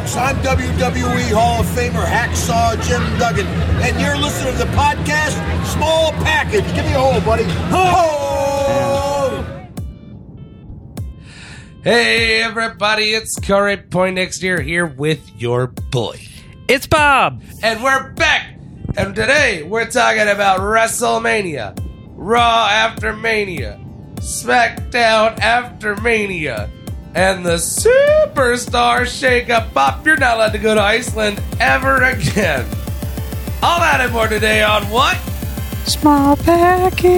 folks. I'm WWE Hall of Famer Hacksaw Jim Duggan, and you're listening to the podcast Small Package. Give me a hole, buddy. Ho! Hey everybody, it's current point next year here with your boy. It's Bob. And we're back! And today we're talking about WrestleMania, Raw after Mania, SmackDown after Mania, and the Superstar Shake-Up Pop. You're not allowed to go to Iceland ever again. All that and more today on what? Small package.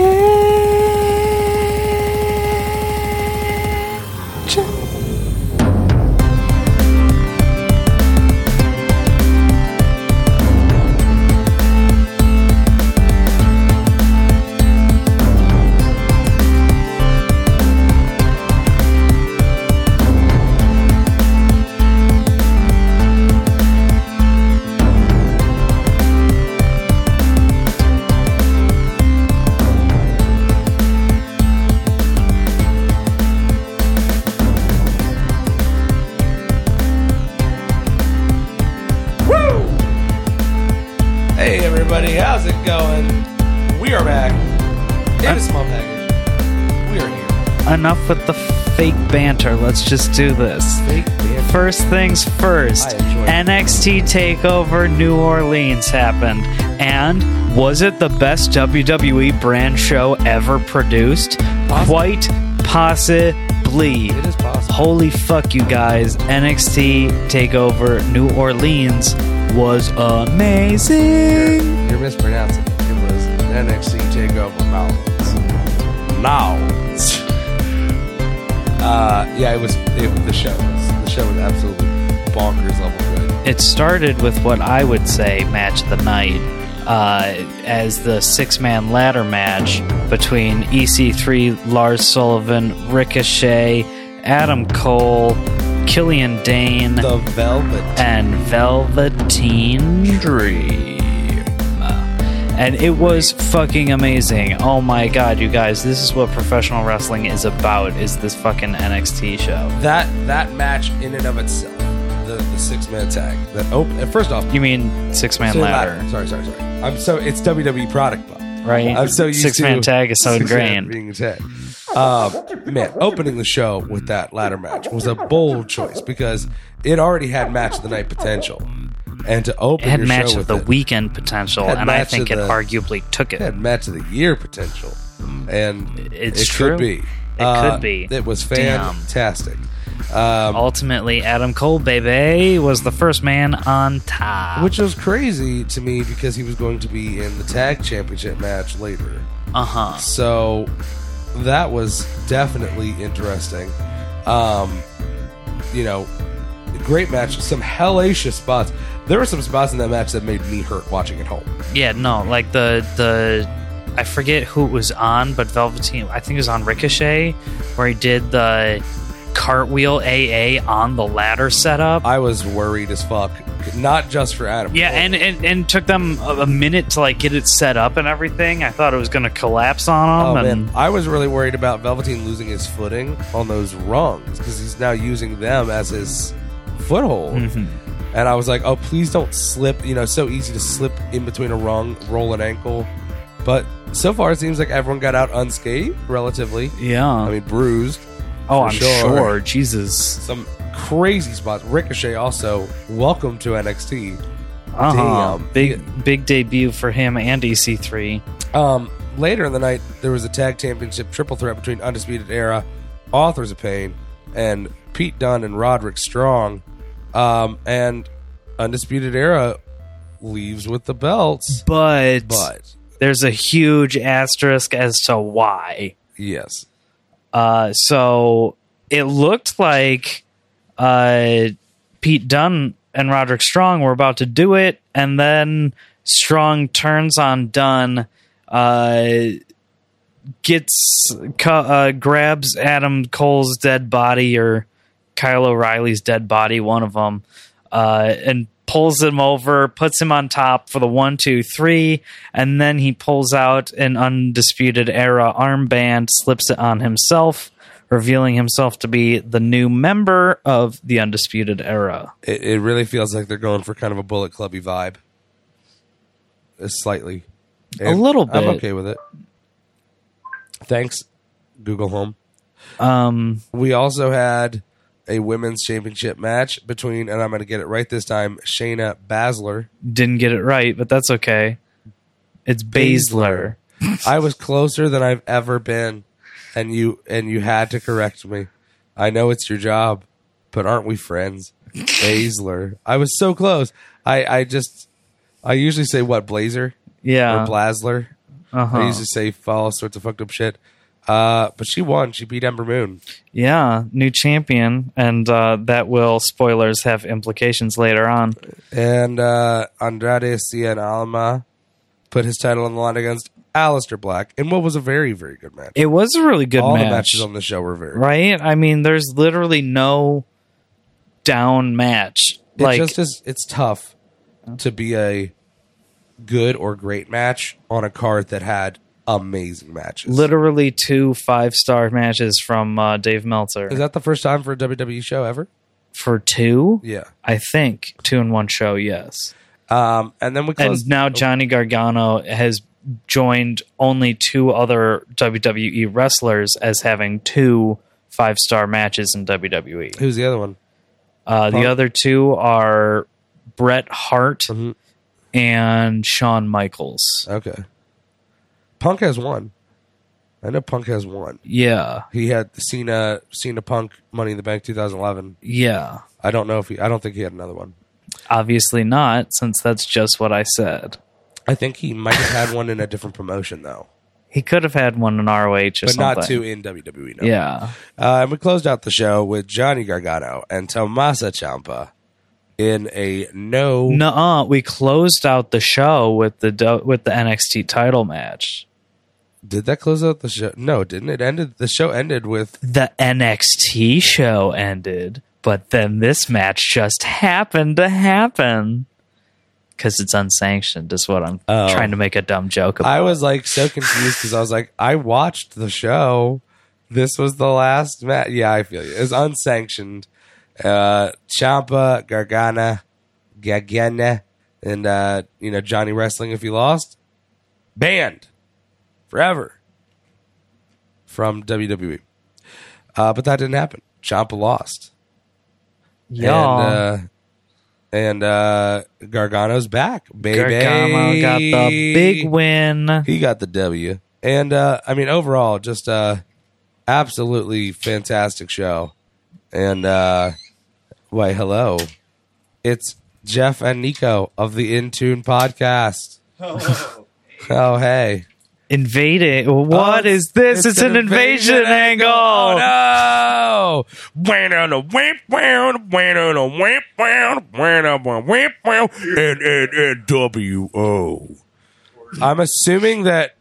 Enough with the fake banter. Let's just do this. First things first. I enjoy it. NXT Takeover New Orleans happened, and was it the best WWE brand show ever produced? Possibly. Quite possibly. It is possible. Holy fuck, you guys! NXT Takeover New Orleans was amazing. You're mispronouncing it. It was NXT Takeover Mountains. Mountains. Uh, yeah, it was. It, the show was. The show was absolutely bonkers level good. It started with what I would say match of the night, uh, as the six man ladder match between EC3, Lars Sullivan, Ricochet, Adam Cole, Killian Dain, The Velvet. and Velveteen Dream. And it was fucking amazing. Oh my god, you guys, this is what professional wrestling is about, is this fucking NXT show. That that match in and of itself, the, the six man tag. That oh, first off, You mean six man say ladder, Sorry, sorry, sorry. I'm so it's WWE product but right? I'm so used six to man tag is so ingrained. being a tag. Uh, man, opening the show with that ladder match was a bold choice because it already had match of the night potential, and to open It had match of the it, weekend potential, and I think it the- arguably took it it. had match of the year potential, and It's it true. could be. It Uh, could be. It was fantastic. Um, Ultimately, Adam Cole, baby, was the first man on top. which was crazy to me because he was going to be in the tag championship match later. uh huh. So that was definitely interesting. Um, you know, great match. Some hellacious spots. There were some spots in that match that made me hurt watching at home. Yeah, no, like the the I forget who it was on, but Velveteen, I think it was on Ricochet, where he did the cartwheel AA on the ladder setup. I was worried as fuck, not just for Adam. Yeah, and, and and took them a, minute to like get it set up and everything. I thought it was going to collapse Oh on them. man, and I was really worried about Velveteen losing his footing on those rungs because he's now using them as his foothold. Mhm. And I was like, oh, please don't slip. You know, so easy to slip in between a rung, roll an ankle. But so far, it seems like everyone got out unscathed, relatively. yeah. I mean, bruised. oh, I'm sure. sure. Jesus. Some crazy spots. Ricochet also, welcome to NXT. Uh-huh. Damn. Big big debut for him and EC3. Um, later in the night, there was a tag championship triple threat between Undisputed Era, Authors of Pain, and Pete Dunne and Roderick Strong. Um, and Undisputed Era leaves with the belts. But, But, there's a huge asterisk as to why. yes. Uh, so it looked like uh, Pete Dunne and Roderick Strong were about to do it, and then Strong turns on Dunne, uh, gets uh, grabs Adam Cole's dead body or Kyle O'Reilly's dead body, one of them, uh, and pulls him over, puts him on top for the one, two, three, and then he pulls out an undisputed era armband, slips it on himself, revealing himself to be the new member of the Undisputed Era. It, it really feels like they're going for kind of a Bullet Clubby vibe. Uh, slightly. A little bit. I'm bit. okay with it. Thanks, Google Home. Um, We also had a women's championship match between, and I'm going to get it right this time, Shayna Baszler. didn't get it right, but that's okay. It's Baszler. I was closer than I've ever been, and you and you had to correct me. I know it's your job, but aren't we friends? Baszler. I was so close. I I just I usually say what Blazer Yeah. or Blazler. I uh-huh. usually say all sorts of fucked up shit. Uh, but she won. She beat Ember Moon. Yeah, new champion, and uh, that will spoilers have implications later on. And uh, Andrade Cien Alma put his title on the line against Aleister Black in what was a very, very good match. It was a really good All match, the matches on the show were very right? I mean, there's literally no down match. It like just is. It's tough to be a good or great match on a card that had amazing matches. literally two five star matches from uh, Dave Meltzer Is that the first time for a WWE show ever? for two. Yeah. I think two in one show. Yes, Um, and then we and closed. now Johnny Gargano has joined only two other WWE wrestlers as having two five star matches in WWE. Who's the other one? Uh, the Punk? other two are Bret Hart Mhm. and Shawn Michaels. Okay. Punk has one. I know Punk has one. Yeah, He had Cena, Cena Punk Money in the Bank 2011. yeah. I don't know if he. I don't think he had another one. Obviously not, since that's just what I said. I think he might have had one in a different promotion though, He could have had one in ROH or but something. not two in WWE. No. Yeah. Uh, and we closed out the show with Johnny Gargano and Tommaso Ciampa in a no. Nuh-uh. We closed out the show with the with the NXT title match. Did that close out the show? No, didn't. It ended. The show ended with The NXT show ended, but then this match just happened to happen because it's unsanctioned. Is what I'm Oh. trying to make a dumb joke about. I was like so confused because I was like, I watched the show. This was the last match. Yeah, I feel you. It's unsanctioned. Uh, Ciampa, Gargana, Gargana, and uh, you know Johnny Wrestling. If he lost, banned forever from WWE. Uh, but that didn't happen. Ciampa lost. Y'all. And, uh, and uh, Gargano's back, baby. Gargano got the big win. He got the W. And uh, I mean, overall, just uh, absolutely fantastic show. And uh, why, hello, it's Jeff and Nico of the Intune podcast. Oh, hey. Invading. What Oh, is this? It's, an, invasion, angle. Oh no! Wham on a wham wham wham on a wham wham wham on a wham wham N N N W O. I'm assuming that.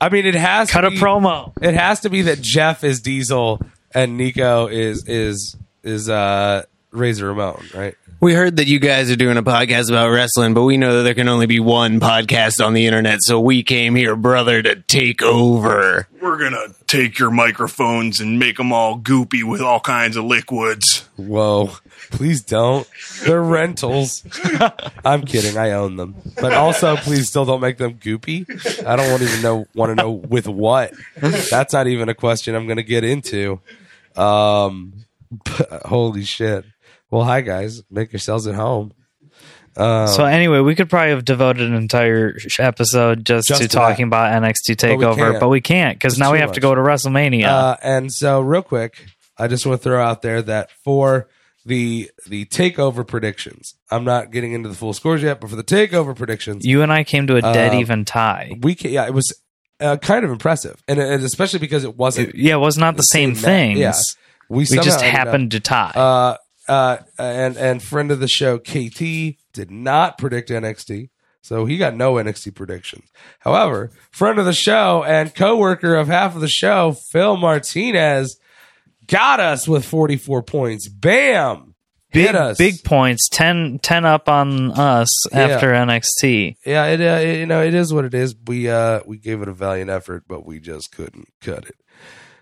I mean, it has Cut to a be, promo. It has to be that Jeff is Diesel and Nico is is is uh Razor Ramon, right? We heard that you guys are doing a podcast about wrestling, but we know that there can only be one podcast on the internet, so we came here, brother, to take over. We're gonna take your microphones and make them all goopy with all kinds of liquids. Whoa! Please don't. They're rentals. I'm kidding. I own them, but also please still don't make them goopy. I don't want to even know. Want to know with what? That's not even a question I'm going to get into. Um, holy shit. Well, hi guys. Make yourselves at home. Uh, So anyway, we could probably have devoted an entire episode just, Just to talking about NXT Takeover, but we can't because now we have to go to WrestleMania. Uh, and so, real quick, I just want to throw out there that for the the takeover predictions, I'm not getting into the full scores yet, but for the takeover predictions, you and I came to a dead uh, even tie. we can, yeah, it was uh, kind of impressive, and, and especially because it wasn't yeah, it was not the, same, match. things. Yeah, we, We just ended up- happened to tie. Uh, uh, and and friend of the show, KT, did not predict NXT. So he got no NXT predictions. However, friend of the show and coworker of half of the show, Phil Martinez, got us with 44 points. Bam! big, big points, 10, 10 up on us Yeah. after NXT. Yeah, it, uh, it- you know it is what it is. We uh we gave it a valiant effort, but we just couldn't cut it.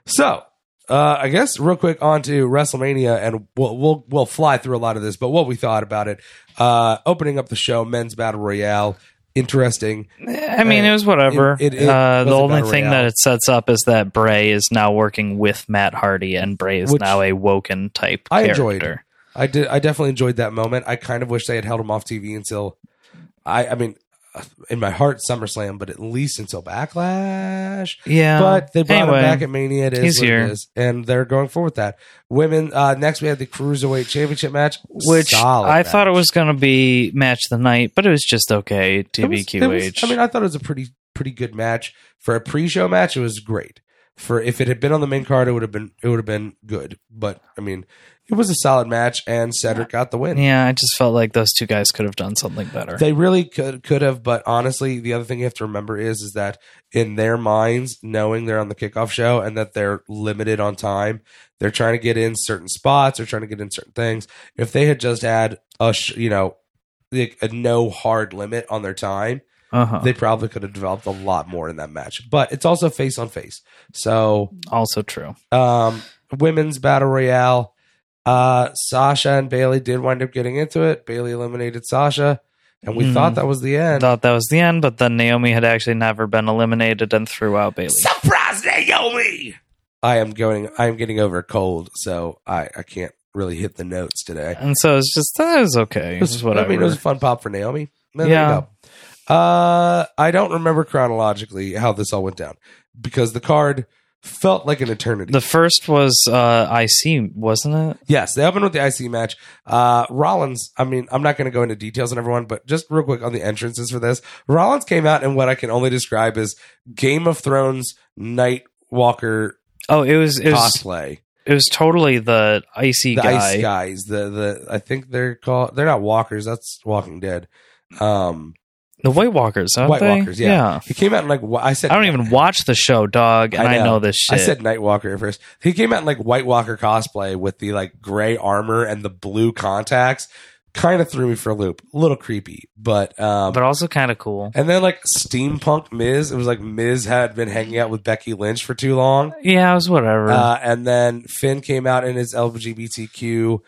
So Uh, I guess real quick on to WrestleMania, and we'll we'll we'll fly through a lot of this, but what we thought about it. Uh, opening up the show, men's battle royale, interesting. I mean, it was whatever. It- it- it uh, the only thing royale. that it sets up is that Bray is now working with Matt Hardy, and Bray is Which now a Woken type I character. enjoyed. I did. I definitely enjoyed that moment. I kind of wish they had held him off TV until. I. I mean, in my heart, SummerSlam, but at least until Backlash. Yeah, but they brought anyway, him back at Mania. It is here. it is, and they're going forward with that. Women. Uh, next, we had the cruiserweight championship match, which Solid I match. thought it was going to be match the night, but it was just okay. It was- TBQH. it was- I mean, I thought it was a pretty pretty good match for a pre-show match. It was great. For if it had been on the main card, it would have been it would have been good. But I mean, it was a solid match, and Cedric got the win. yeah, I just felt like those two guys could have done something better. They really could could have, but honestly, the other thing you have to remember is is that in their minds, knowing they're on the kickoff show and that they're limited on time, they're trying to get in certain spots, they're trying to get in certain things. If they had just had a sh- you know like a no hard limit on their time, uh-huh. they probably could have developed a lot more in that match. But it's also face on face, so also true. um, women's battle royale. Uh, Sasha and Bayley did wind up getting into it. Bayley eliminated Sasha, and we Mm. thought that was the end. Thought that was the end, but then Naomi had actually never been eliminated and threw out Bayley. Surprise, Naomi! I am going. I am getting over a cold, so I I can't really hit the notes today. And so it's just that was okay. It was, It's whatever. I mean, it was a fun pop for Naomi. There Yeah. go. Uh, I don't remember chronologically how this all went down because the card felt like an eternity. the first was uh IC, wasn't it? Yes, they opened with the IC match. Uh, Rollins, I mean, I'm not going to go into details on everyone, but just real quick on the entrances for this. Rollins came out in what I can only describe as Game of Thrones Night Walker Oh, it was it was cosplay. it was totally the icy The guy. ice guys, the the I think they're called they're not walkers, that's Walking Dead. Um The White Walkers, aren't White they? Walkers, yeah. He came out in like wh- I said I don't even watch the show, dog, and I I know, know. this shit. I said Night Walker at first. He came out in like White Walker cosplay with the like gray armor and the blue contacts. Kind of threw me for a loop. A little creepy, but um but also kind of cool. and then like steampunk Miz. It was like Miz had been hanging out with Becky Lynch for too long. Yeah, it was whatever. Uh, and then Finn came out in his LGBTQ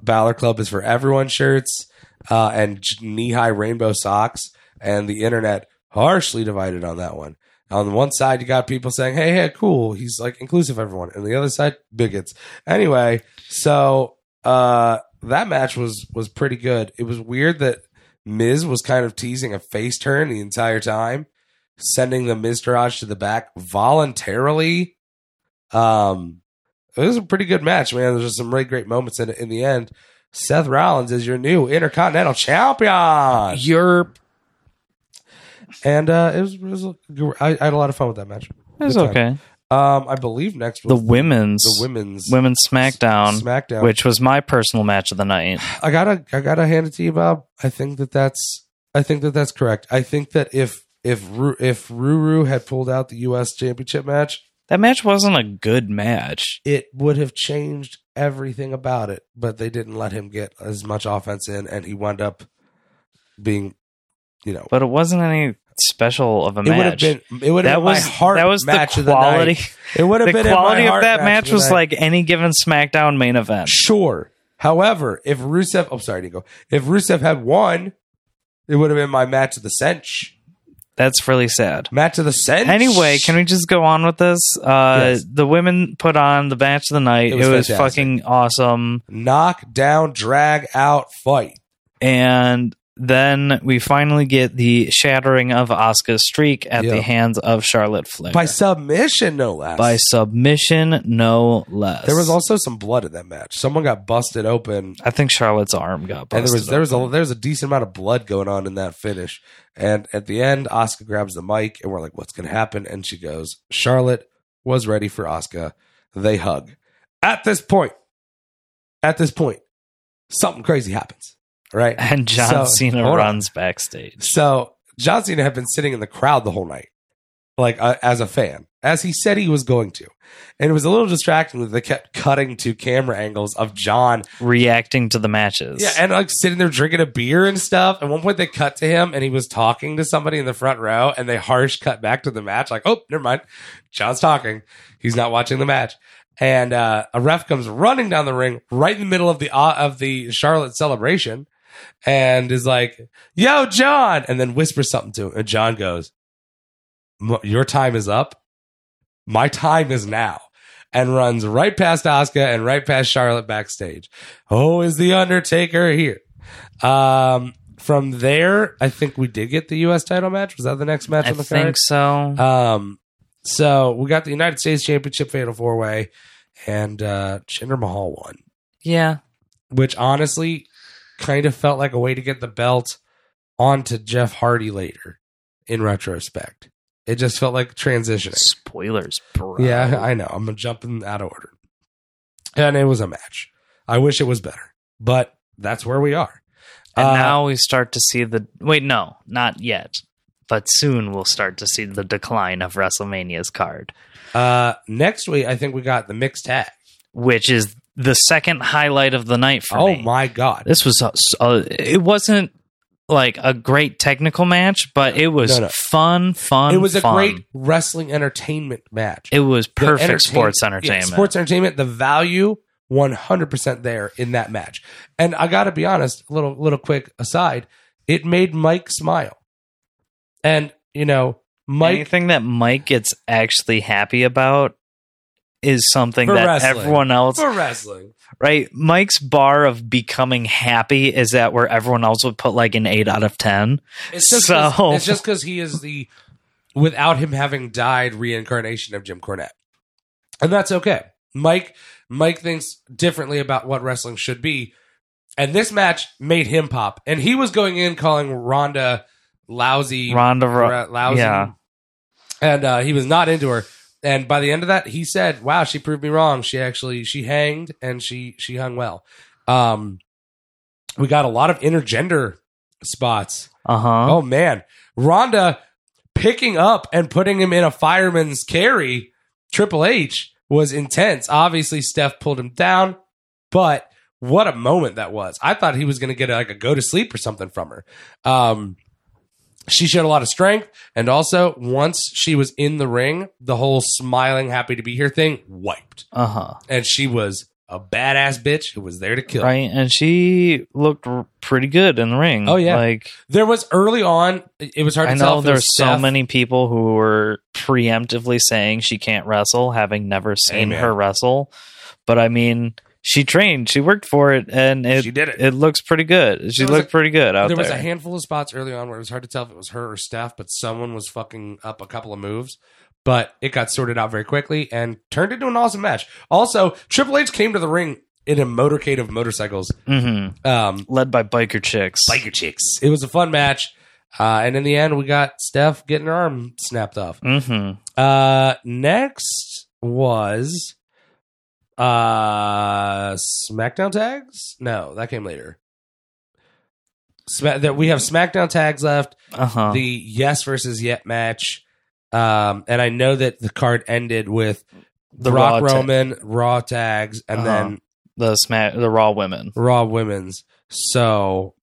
Balor Club is for everyone shirts uh, and knee high rainbow socks. And the internet harshly divided on that one. On one side, you got people saying, "Hey, hey, cool, he's like inclusive, everyone," and the other side, bigots. Anyway, so uh, that match was was pretty good. It was weird that Miz was kind of teasing a face turn the entire time, sending the Miztourage to the back voluntarily. Um, it was a pretty good match, man. There's some really great moments in it. In the end, Seth Rollins is your new Intercontinental Champion, You're and uh, it was, it was I, I had a lot of fun with that match. it was Good time. okay. Um, I believe next The was women's the women's women's SmackDown, SmackDown. which was my personal match of the night. I gotta I gotta hand it to you, Bob. I think that that's I think that that's correct. I think that if if Ru- if Ruru had pulled out the U.S. Championship match, That match wasn't a good match. it would have changed everything about it. But they didn't let him get as much offense in, and he wound up being, you know, but it wasn't any special of a it would have match. been it would have been was my heart that was match the of the quality. night. It would have The been my quality of that match the was like any given SmackDown main event. Sure. However, if Rusev, oh sorry, Nico, if Rusev had won, it would have been my match of the cinch. That's really sad. Match of the cinch. Anyway, can we just go on with this? Uh, Yes. The women put on the match of the night. It It was was, fucking awesome. knock down, drag out, fight? And then we finally get the shattering of Asuka's streak at Yeah. the hands of Charlotte Flair. By submission, no less. By submission, no less. there was also some blood in that match. Someone got busted open, I think Charlotte's arm got busted. and there was there was open. a there was a decent amount of blood going on in that finish. And at the end, Asuka grabs the mic, and we're like, "What's going to happen?" And she goes, "Charlotte was ready for Asuka." They hug. At this point, at this point, something crazy happens. Right? and John So, Cena runs backstage. So John Cena had been sitting in the crowd the whole night, like uh, as a fan, as he said he was going to, and it was a little distracting that they kept cutting to camera angles of John, Reacting to the matches. yeah, and like sitting there drinking a beer and stuff. At one point, they cut to him and he was talking to somebody in the front row, and they harsh cut back to the match, like, oh, never mind, John's talking, he's not watching the match. and uh, a ref comes running down the ring right in the middle of the uh, of the Charlotte celebration, and is like, "Yo, John," and then whispers something to him, and John goes, "Your time is up. My time is now." And runs right past Asuka and right past Charlotte backstage. Oh, is the Undertaker here? Um, from there, I think we did get the U.S. title match. Was that the next match I on the think card? so. Um, so we got the United States Championship Fatal Four Way, and uh, Jinder Mahal won, yeah. which honestly kind of felt like a way to get the belt onto Jeff Hardy later. In retrospect, it just felt like transitioning. Spoilers, bro. Yeah, I know. I'm jumping out of order, and it was a match. I wish it was better, but that's where we are. And Uh, now we start to see the wait, no, not yet. But soon we'll start to see the decline of WrestleMania's card, Uh, next week, I think we got the mixed tag. which is the second highlight of the night for Oh me. Oh my god! This was a, uh, it wasn't like a great technical match, but it was No, no. fun, fun. it was a great wrestling entertainment match. It was perfect entertain- sports yeah, entertainment. sports entertainment. The value, one hundred percent there in that match. And I got to be honest, little little quick aside, it made Mike smile. And you know, Mike Anything that Mike gets actually happy about is something For that wrestling. everyone else for wrestling. right? Mike's bar of becoming happy is that where everyone else would put like an eight out of ten. It's just So- 'cause- it's just because he is the without him having died reincarnation of Jim Cornette, and that's okay. Mike Mike thinks differently about what wrestling should be, and this match made him pop. And he was going in calling Ronda lousy, Ronda, Ro- lousy, yeah. and uh, he was not into her. And by the end of that, he said, "Wow, she proved me wrong. She actually she hanged and she she hung well." Um, we got a lot of intergender spots. uh huh. Oh man, Ronda picking up and putting him in a fireman's carry. Triple H was intense. Obviously, Steph pulled him down, but what a moment that was! I thought he was going to get like a go to sleep or something from her. Um, she showed a lot of strength, and also once she was in the ring, the whole smiling, happy to be here thing wiped, Uh huh. and she was a badass bitch who was there to kill. Right, and she looked r- pretty good in the ring. Oh, yeah. like There was early on. It was hard to I tell. know was there's so Steph. many people who were preemptively saying she can't wrestle, having never seen Amen. her wrestle. But I mean, she trained, she worked for it, and it She did it. It looks pretty good. She looked pretty good out there there. was a handful of spots early on where it was hard to tell if it was her or Steph, but someone was fucking up a couple of moves. But it got sorted out very quickly and turned into an awesome match. Also, Triple H came to the ring in a motorcade of motorcycles. hmm Um, Led by biker chicks. biker chicks. It was a fun match. Uh, and in the end, we got Steph getting her arm snapped off. hmm Uh, next was uh SmackDown tags. No, that came later. Sma- that we have SmackDown tags left. Uh huh. The Yes versus Yet match. Um, and I know that the card ended with The Rock Raw Roman Raw tags, and Uh-huh. then the smack, the Raw women. Raw Women's. So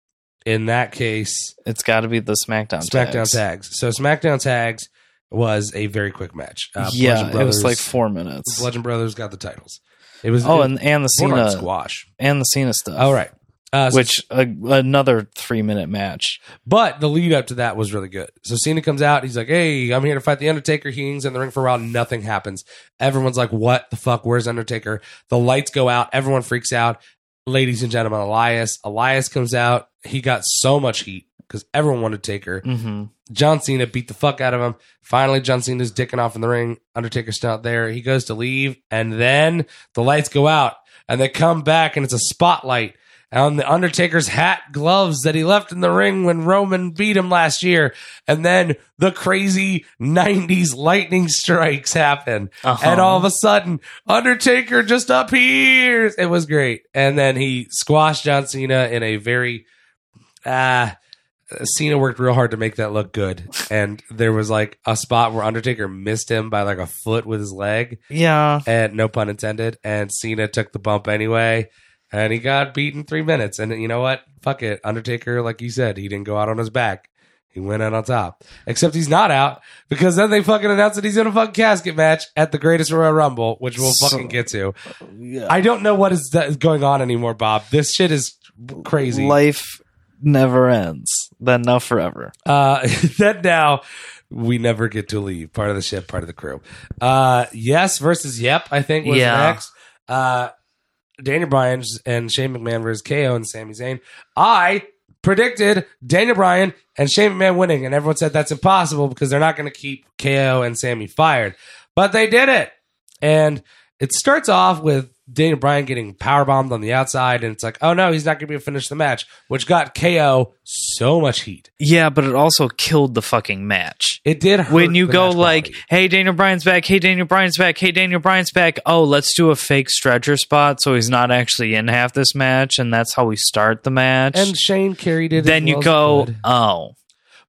in that case, It's got to be the SmackDown. SmackDown tags. tags. So SmackDown tags was a very quick match. Uh, yeah, it was like four minutes. Bludgeon Brothers got the titles. It was oh, it, and and the Cena squash. and the Cena stuff. All right. Uh, so- which uh, another three minute match. but the lead up to that was really good. So Cena comes out. He's like, "Hey, I'm here to fight the Undertaker." He hangs in the ring for a while. Nothing happens. Everyone's like, "What the fuck? Where's Undertaker?" The lights go out. Everyone freaks out. Ladies and gentlemen, Elias. Elias comes out. He got so much heat because everyone wanted Taker. hmm John Cena beat the fuck out of him. Finally, John Cena's dicking off in the ring. Undertaker's still out there. He goes to leave, and then the lights go out, and they come back, and it's a spotlight on the Undertaker's hat, gloves that he left in the ring when Roman beat him last year. And then the crazy 90s lightning strikes happen. Uh-huh. And all of a sudden, Undertaker just appears. It was great. And then he squashed John Cena in a very, ah, Cena worked real hard to make that look good. And there was like a spot where Undertaker missed him by like a foot with his leg, Yeah, and no pun intended. And Cena took the bump anyway, and he got beaten three minutes. And you know what? Fuck it. Undertaker, like you said, he didn't go out on his back. He went out on top. Except he's not out because then they fucking announced that he's in a fucking casket match at the Greatest Royal Rumble, which we'll So- fucking get to. I don't know what is that- going on anymore, Bob. This shit is crazy. Life never ends. Then now forever. Uh, then now we never get to leave. Part of the ship, part of the crew. Uh, yes versus yep. I think was Yeah. next. Uh, Daniel Bryan and Shane McMahon versus KO and Sami Zayn. I predicted Daniel Bryan and Shane McMahon winning, and everyone said that's impossible because they're not going to keep KO and Sami fired. But they did it, and it starts off with Daniel Bryan getting power bombed on the outside, and it's like, oh no, he's not going to be able to finish the match, which got KO so much heat. Yeah, but it also killed the fucking match. It did hurt when you go like, quality. "Hey, Daniel Bryan's back. Hey, Daniel Bryan's back. Hey, Daniel Bryan's back." Oh, let's do a fake stretcher spot so he's not actually in half this match, and that's how we start the match. and Shane carried it. then you go, "Oh."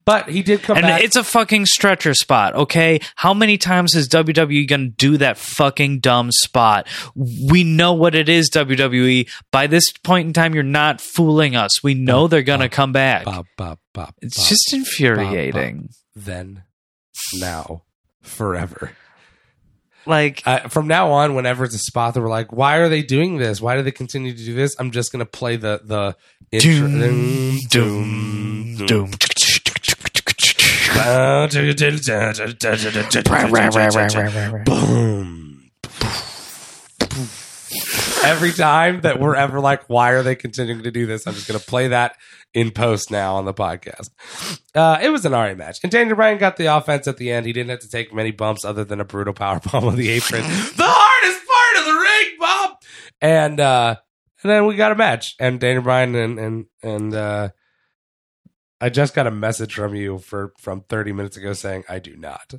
But he did come back. And back. it's a fucking stretcher spot, okay? How many times is WWE going to do that fucking dumb spot? We know what it is, WWE. By this point in time, you're not fooling us. We know they're going to come back. Bop, bop, bop, It's bop. just infuriating. then, now, forever. Like, Uh, from now on, whenever it's a spot that we're like, why are they doing this? Why do they continue to do this? I'm just gonna play the the intro. doom, doom, doom. Boom. Every time that we're ever like, why are they continuing to do this? I'm just going to play that in post now on the podcast. Uh, it was an alright match. And Daniel Bryan got the offense at the end. He didn't have to take many bumps other than a brutal power bomb on the apron. the hardest part of the ring, Bob! And, uh, and then we got a match. And Daniel Bryan and, and, and, uh, I just got a message from you for from 30 minutes ago saying I do not.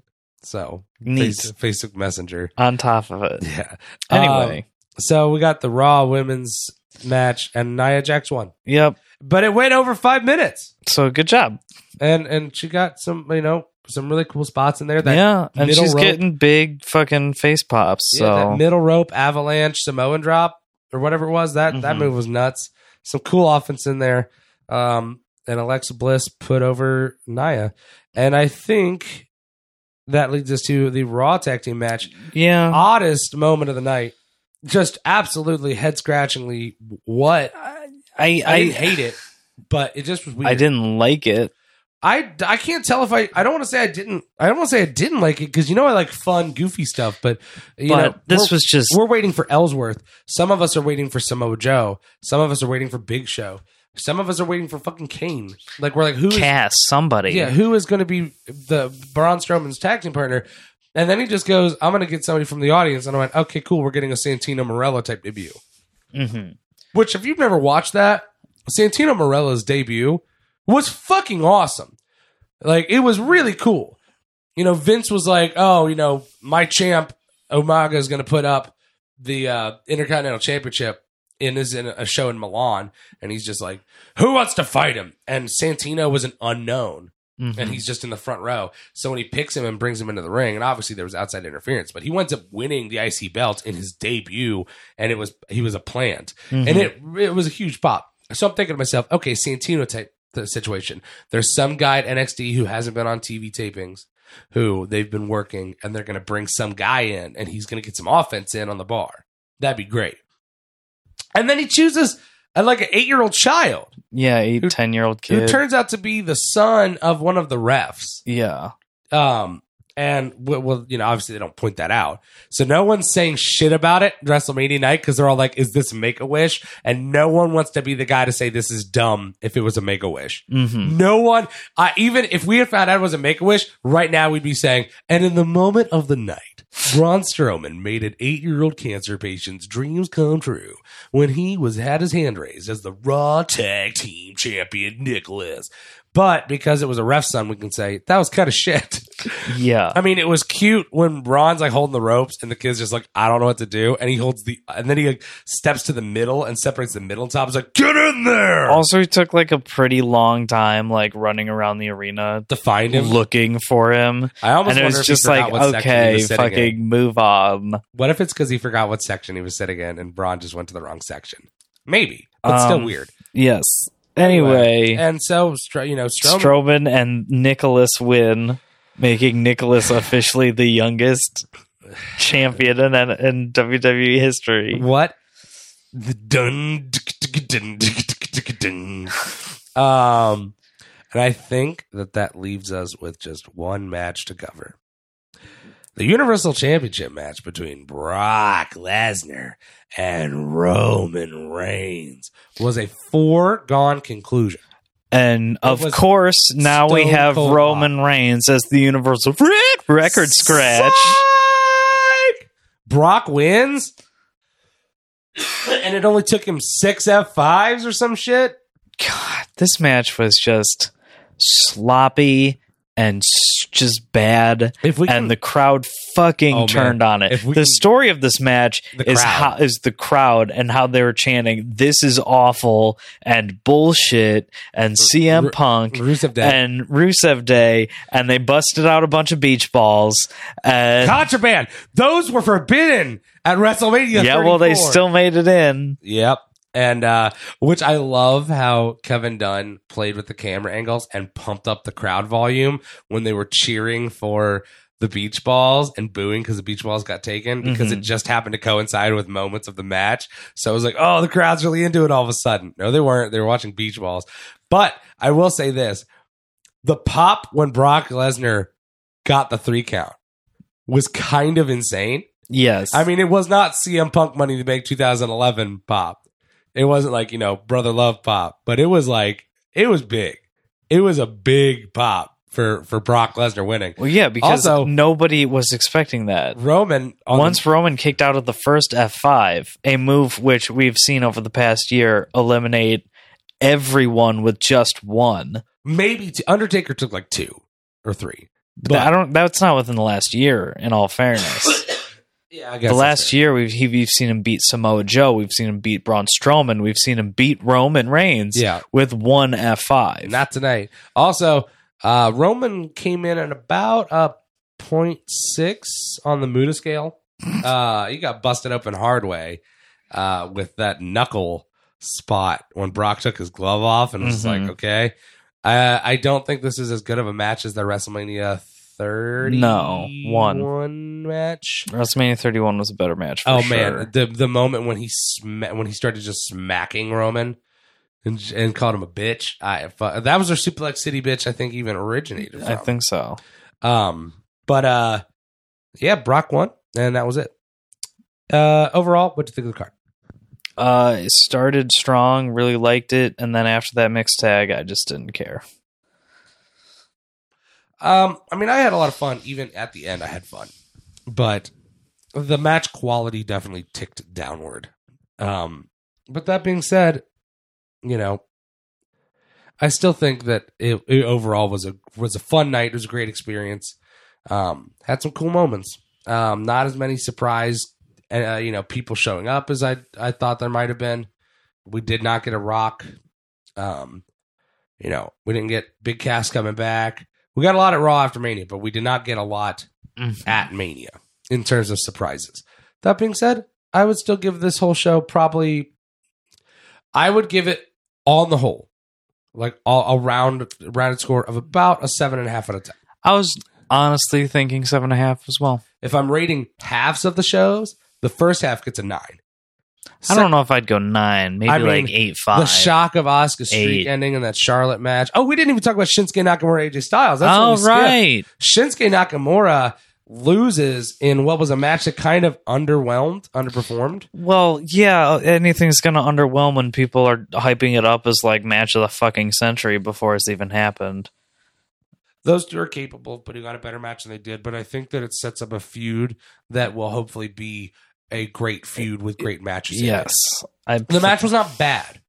So Neat. face, Facebook Messenger. On top of it. Yeah. Anyway, Um, so we got the Raw women's match and Nia Jax won. yep. But it went over five minutes. So good job. And and she got some, you know, some really cool spots in there. That yeah, and she's rope- getting big fucking face pops. yeah, So that middle rope avalanche Samoan drop or whatever it was. That that Mhm. move was nuts. Some cool offense in there. Um and Alexa Bliss put over Nia. And I think that leads us to the Raw tag team match. yeah, Oddest moment of the night. Just absolutely head scratchingly what I I, I didn't hate it, but it just was weird. I didn't like it. I, I can't tell if I I don't want to say I didn't I don't want to say I didn't like it because you know I like fun goofy stuff, but you but know this was just we're waiting for Ellsworth. Some of us are waiting for Samoa Joe. Some of us are waiting for Big Show. Some of us are waiting for fucking Kane. Like we're like who is cast somebody. yeah who is going to be the Braun Strowman's tag team partner? And then he just goes, "I'm going to get somebody from the audience." And I went, "Okay, cool. We're getting a Santino Marella type debut." hmm Which, if you've never watched that, Santino Marella's debut was fucking awesome. Like, it was really cool. You know, Vince was like, oh, you know, my champ, Umaga, is going to put up the uh, Intercontinental Championship in his in a show in Milan. And he's just like, who wants to fight him? And Santino was an unknown Mm-hmm. and he's just in the front row. So when he picks him and brings him into the ring, and obviously there was outside interference, but he winds up winning the IC belt in his debut, and it was he was a plant, Mm-hmm. and it it was a huge pop. So I'm thinking to myself, okay, Santino type the situation. There's some guy at NXT who hasn't been on TV tapings, who they've been working, and they're going to bring some guy in, and he's going to get some offense in on the bar. That'd be great. And then he chooses a, like an eight year old child yeah, eight, Who- ten year old kid. who turns out to be the son of one of the refs. yeah, Um, and well, you know, obviously they don't point that out. So no one's saying shit about it WrestleMania night because they're all like, "Is this Make a Wish?" And no one wants to be the guy to say this is dumb if it was a Make a Wish. hmm No one, uh, even if we had found out it was a Make a Wish, right now we'd be saying, "And in the moment of the night." Braun Strowman made an eight-year-old cancer patient's dreams come true when he was had his hand raised as the Raw Tag Team Champion Nicholas. But because it was a ref son, we can say that was kind of shit. yeah. I mean, it was cute when Braun's like holding the ropes and the kid's just like, I don't know what to do. And he holds the, and then he like steps to the middle and separates the middle top. He's like, get in there. Also, he took like a pretty long time, like running around the arena to find him. looking for him, I almost and it was just like, what section he okay, sitting in. fucking move on. What if it's because he forgot what section he was sitting in and Braun just went to the wrong section? Maybe, but still Um, weird. Yes. Anyway, and so you know Strowman, Strowman and Nicholas win, making Nicholas officially the youngest champion in, in WWE history. what the dun, dun, dun, dun. um and i think that that leaves us with just one match to cover the universal championship match between brock lesnar and roman reigns was a foregone conclusion. And of course, now we have Roman Reigns as the Universal Record Scratch. Psych! brock wins? And it only took him six f5s or some shit? God, this match was just sloppy and just bad. if we can and the crowd fucking Oh, man. turned on it. If we The can- story of this match is how is the crowd and how they were chanting, "This is awful" and bullshit and CM Ru- Punk Rusev Day. and Rusev Day, and they busted out a bunch of beach balls. And Contraband. Those were forbidden at WrestleMania. yeah, well, they still made it in. Yep. And uh which I love how Kevin Dunn played with the camera angles and pumped up the crowd volume when they were cheering for the beach balls and booing because the beach balls got taken because Mhm. it just happened to coincide with moments of the match. So it was like, oh, the crowd's really into it all of a sudden. No, they weren't. They were watching beach balls. But I will say this the pop when Brock Lesnar got the three count was kind of insane. Yes, I mean, it was not CM Punk Money to Make 2011 pop. It wasn't like, you know, Brother Love pop, but it was like, it was big. It was a big pop for, for Brock Lesnar winning. well, yeah, because Also- nobody was expecting that. Roman, on Once Roman kicked out of the first F5, a move which we've seen over the past year eliminate everyone with just one. maybe t- Undertaker took like two or three. But I don't. That's not within the last year. In all fairness, Yeah, I guess the last year we've he, we've seen him beat Samoa Joe. We've seen him beat Braun Strowman. We've seen him beat Roman Reigns. Yeah. with one F5. Not tonight. Also, uh, Roman came in at about a 0.6 on the Muda scale. Uh, he got busted open hard way uh, with that knuckle spot when Brock took his glove off and was Mhm. like, okay. Uh, I don't think this is as good of a match as the WrestleMania 30 No, one. one match. WrestleMania 31 was a better match. For Oh sure. man, the the moment when he sma- when he started just smacking Roman and, and called him a bitch. I fu- that was where Suplex City bitch. I think even originated. From. I think so. Um, but uh, yeah, Brock won, and that was it. Uh, overall, what do you think of the card? Uh, it started strong, really liked it, and then after that mixed tag, I just didn't care. Um, I mean, I had a lot of fun. Even at the end, I had fun, but the match quality definitely ticked downward. Um, but that being said, you know, I still think that it, it overall was a was a fun night. It was a great experience. Um, had some cool moments. Um, not as many surprise, uh, you know, people showing up as I I thought there might have been. We did not get a rock. Um, you know, we didn't get Big Cass coming back. We got a lot at Raw after Mania, but we did not get a lot mm. at Mania in terms of surprises. That being said, I would still give this whole show probably. I would give it on the whole, like all a round rounded score of about a seven and a half out of ten. I was honestly thinking seven and a half as well. If I'm rating halves of the shows, the first half gets a nine. I don't know if I'd go nine, maybe I mean, like eight five. The shock of Asuka's streak Eight. ending in that Charlotte match. Oh, we didn't even talk about Shinsuke Nakamura, AJ Styles. That's what oh we skipped. right, Shinsuke Nakamura loses in what was a match that kind of underwhelmed, underperformed. well, yeah. Anything's gonna underwhelm when people are hyping it up as like match of the fucking century before it's even happened. Those two are capable of putting on a better match than they did, but I think that it sets up a feud that will hopefully be a great feud with great matches. Yes, I, The match was not bad.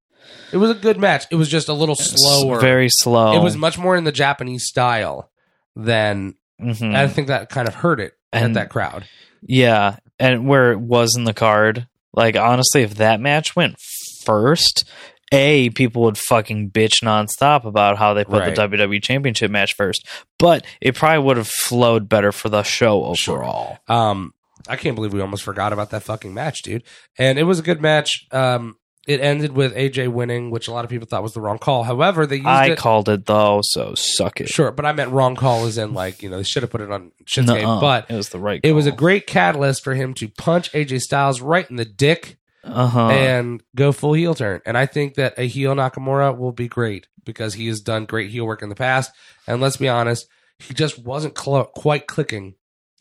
It was a good match. It was just a little slower. very slow. It was much more in the Japanese style than Mhm. I think that kind of hurt it And- that crowd. Yeah, and where it was in the card, like honestly, if that match went first, a people would fucking bitch nonstop about how they put Right. the WWE Championship match first, but it probably would have flowed better for the show Sure. overall. Um, I can't believe we almost forgot about that fucking match, dude. And it was a good match. Um, it ended with AJ winning, which a lot of people thought was the wrong call. However, they used I it. called it though, so suck it. Sure, but I meant wrong call as in like you know they should have put it on Shinsuke, Nuh-uh. but it was the right. it was a great catalyst for him to punch AJ Styles right in the dick uh-huh. and go full heel turn. And I think that a heel Nakamura will be great because he has done great heel work in the past. And let's be honest, he just wasn't cl- quite clicking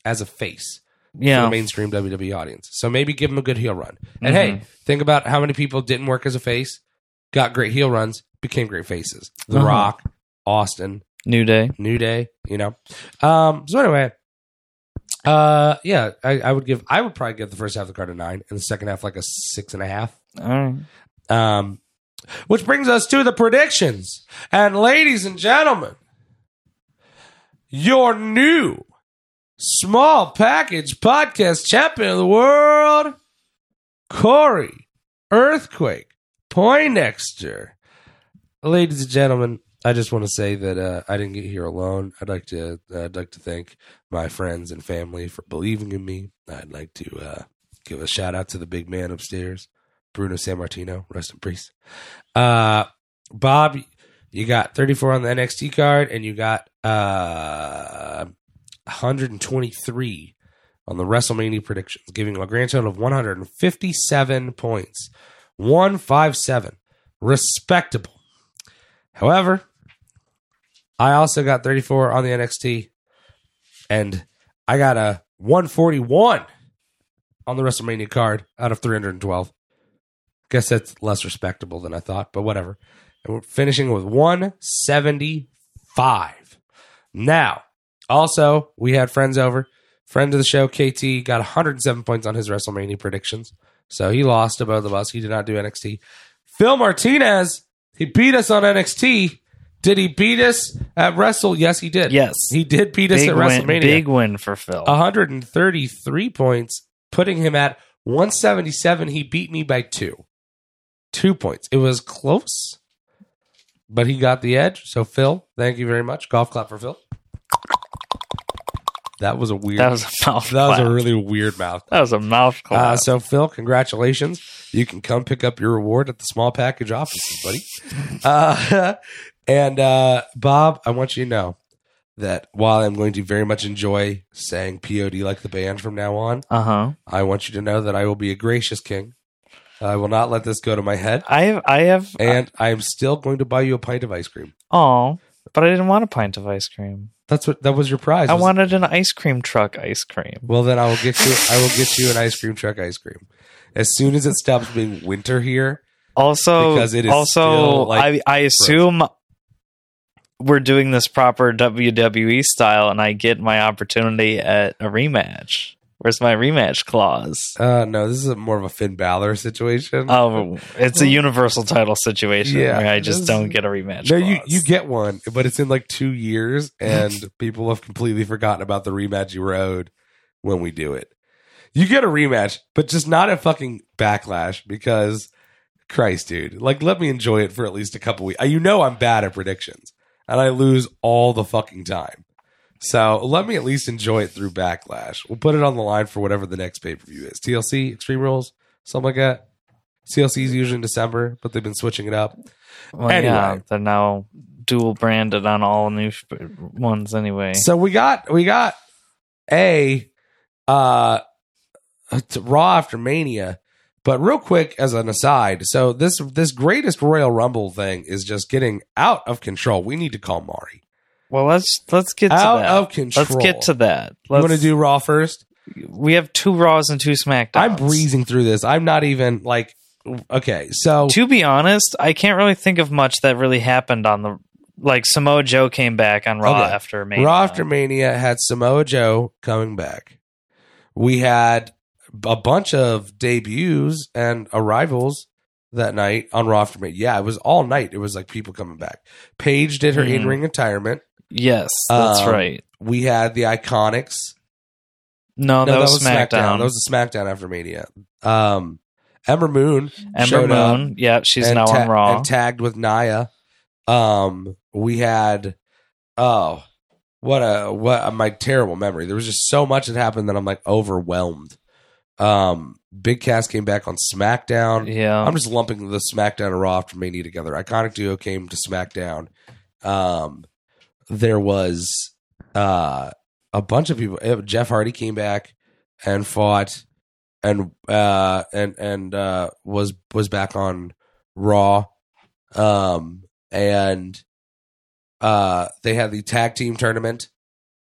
as a face for the yeah. mainstream WWE audience. So maybe give him a good heel run. And Mhm. hey, think about how many people didn't work as a face, got great heel runs, became great faces. The Uh-huh. Rock, Austin, New Day. New Day, you know. Um, so anyway, uh, yeah, I, I would give, I would probably give the first half of the card a nine, and the second half like a six and a half. All right. Um, which brings us to the predictions, and ladies and gentlemen, your new small package podcast champion of the world, Corey Earthquake Poindexter. Ladies and gentlemen, I just want to say that uh, I didn't get here alone. I'd like to uh, I'd like to thank my friends and family for believing in me. I'd like to uh, give a shout out to the big man upstairs, Bruno Sammartino. Rest in peace. Uh, Bob, you got 34 on the NXT card, and you got uh, 123 on the WrestleMania predictions, giving a grand total of 157 points. 157. Respectable. However, I also got 34 on the NXT, and I got a 141 on the WrestleMania card out of 312. Guess that's less respectable than I thought, but whatever. And we're finishing with 175. Now, also, we had friends over. Friend of the show, KT, got 107 points on his WrestleMania predictions. So he lost to both of us. He did not do NXT. Phil Martinez, he beat us on NXT. Did he beat us at Wrestle? Yes, he did. Yes. He did beat us Big at win, WrestleMania. big win for Phil. 133 points, putting him at 177. He beat me by two. Two points. It was close, but he got the edge. So, Phil, thank you very much. Golf clap for Phil. That was a weird. that was a mouth. that was a really weird mouth. That was a mouth clap. Uh, so, Phil, congratulations. You can come pick up your reward at the small package offices, buddy. Uh, and uh, Bob, I want you to know that while I'm going to very much enjoy saying POD like the band from now on, uh huh. I want you to know that I will be a gracious king. I will not let this go to my head. I have. I have. And I am still going to buy you a pint of ice cream. Oh, but I didn't want a pint of ice cream. That's what that was your prize. I was- wanted an ice cream truck ice cream. Well, then I will get you. I will get you an ice cream truck ice cream as soon as it stops being winter here. Also, Because it is also, like, I I assume we're doing this proper WWE style, and I get my opportunity at a rematch. Where's my rematch clause? Uh, no, this is a, more of a Finn Balor situation. Oh, it's a universal title situation Yeah, where I just this- don't get a rematch. no, you clause. you get one, but it's in like two years, and people have completely forgotten about the rematch you rode when we do it. You get a rematch, but just not a fucking backlash because, Christ, dude, like let me enjoy it for at least a couple weeks. You know I'm bad at predictions, and I lose all the fucking time. So let me at least enjoy it through backlash. We'll put it on the line for whatever the next pay per view is. TLC, Extreme Rules, something like that. TLC is usually in December, but they've been switching it up. Well, Anyway. yeah, they're now dual branded on all new sh- ones anyway. So we got we got a uh Raw after Mania, but real quick as an aside, so this this greatest Royal Rumble thing is just getting out of control. We need to call Mari Well, let's let's get to out that. of control. Let's get to that. You Let's, want to do Raw first? We have two Raws and two Smackdowns. I'm breezing through this. I'm not even like okay. So To be honest, I can't really think of much that really happened on the like Samoa Joe came back on Raw Okay. after Mania. Raw after Mania had Samoa Joe coming back. We had a bunch of debuts and arrivals that night on Raw after Mania. Yeah, it was all night. It was like people coming back. Paige did her Hmm. in ring retirement. Yes, that's Um, right. We had the Iconics. No, that, was SmackDown. That was the SmackDown after Mania. Um, Ember Moon Ember up Moon. Yeah, she's now ta- on Raw. and tagged with Nia. Um, we had oh, what a what a, my terrible memory. There was just so much that happened that I'm like overwhelmed Um, Big Cass came back on SmackDown. Yeah. I'm just lumping the SmackDown and Raw after Mania together. Iconic Duo came to SmackDown. Um, there was uh, a bunch of people. uh, Jeff Hardy came back and fought, and uh, and and uh, was was back on Raw. Um, and uh, they had the tag team tournament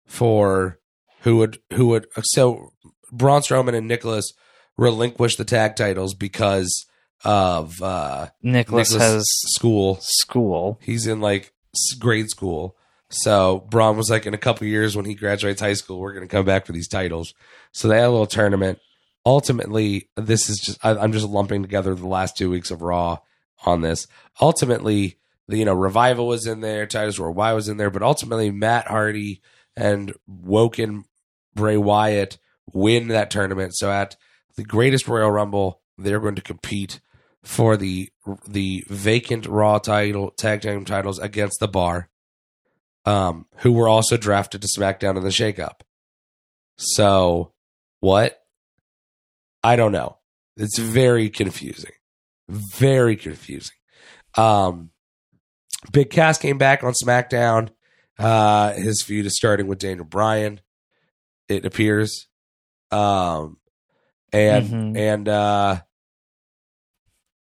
for who would who would so Braun Strowman and Nicholas relinquished the tag titles because of uh Nicholas, Nicholas has school. school. He's in like grade school. So Braun was like, in a couple years when he graduates high school, we're going to come back for these titles. So they had a little tournament. Ultimately, this is just I, I'm just lumping together the last two weeks of Raw on this. Ultimately, the you know Revival was in there, Titus Worldwide was in there, but ultimately Matt Hardy and Woken Bray Wyatt win that tournament. So at the greatest Royal Rumble, they're going to compete for the the vacant Raw title tag team titles against the Bar, um, who were also drafted to SmackDown in the shakeup. So, what? I don't know. It's very confusing, very confusing. Um, Big Cass came back on SmackDown. Uh, his feud is starting with Daniel Bryan. It appears, um, and Mhm. and uh,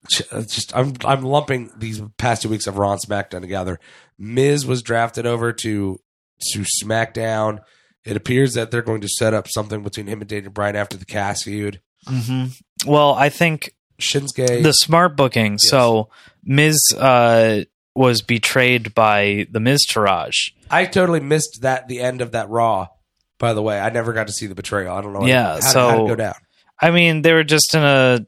just I'm I'm lumping these past two weeks of Raw and SmackDown together. Miz was drafted over to to SmackDown. It appears that they're going to set up something between him and Daniel Bryan after the Cass feud. hmm Well, I think Shinsuke. the smart booking. Yes. So Miz uh, was betrayed by the Miztourage. I totally missed that the end of that Raw. By the way, I never got to see the betrayal. I don't know. Yeah, how, so- how did it go down? I mean, they were just in a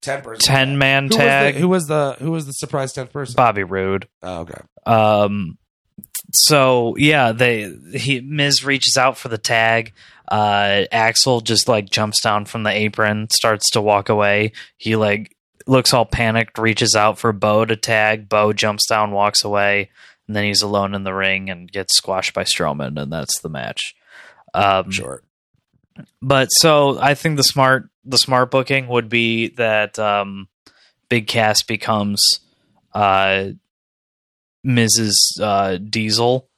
Ten person. ten man Who was, tag. the, who was the who was the surprise tenth person? Bobby Roode. Oh, okay. Um, so yeah, they he Miz reaches out for the tag. Uh, Axel just like jumps down from the apron, starts to walk away. He like looks all panicked, reaches out for Bo to tag. Bo jumps down, walks away, and then he's alone in the ring and gets squashed by Strowman, and that's the match. Um, Sure. But so I think the smart the smart booking would be that um, Big Cass becomes uh, Miz's Uh, Diesel,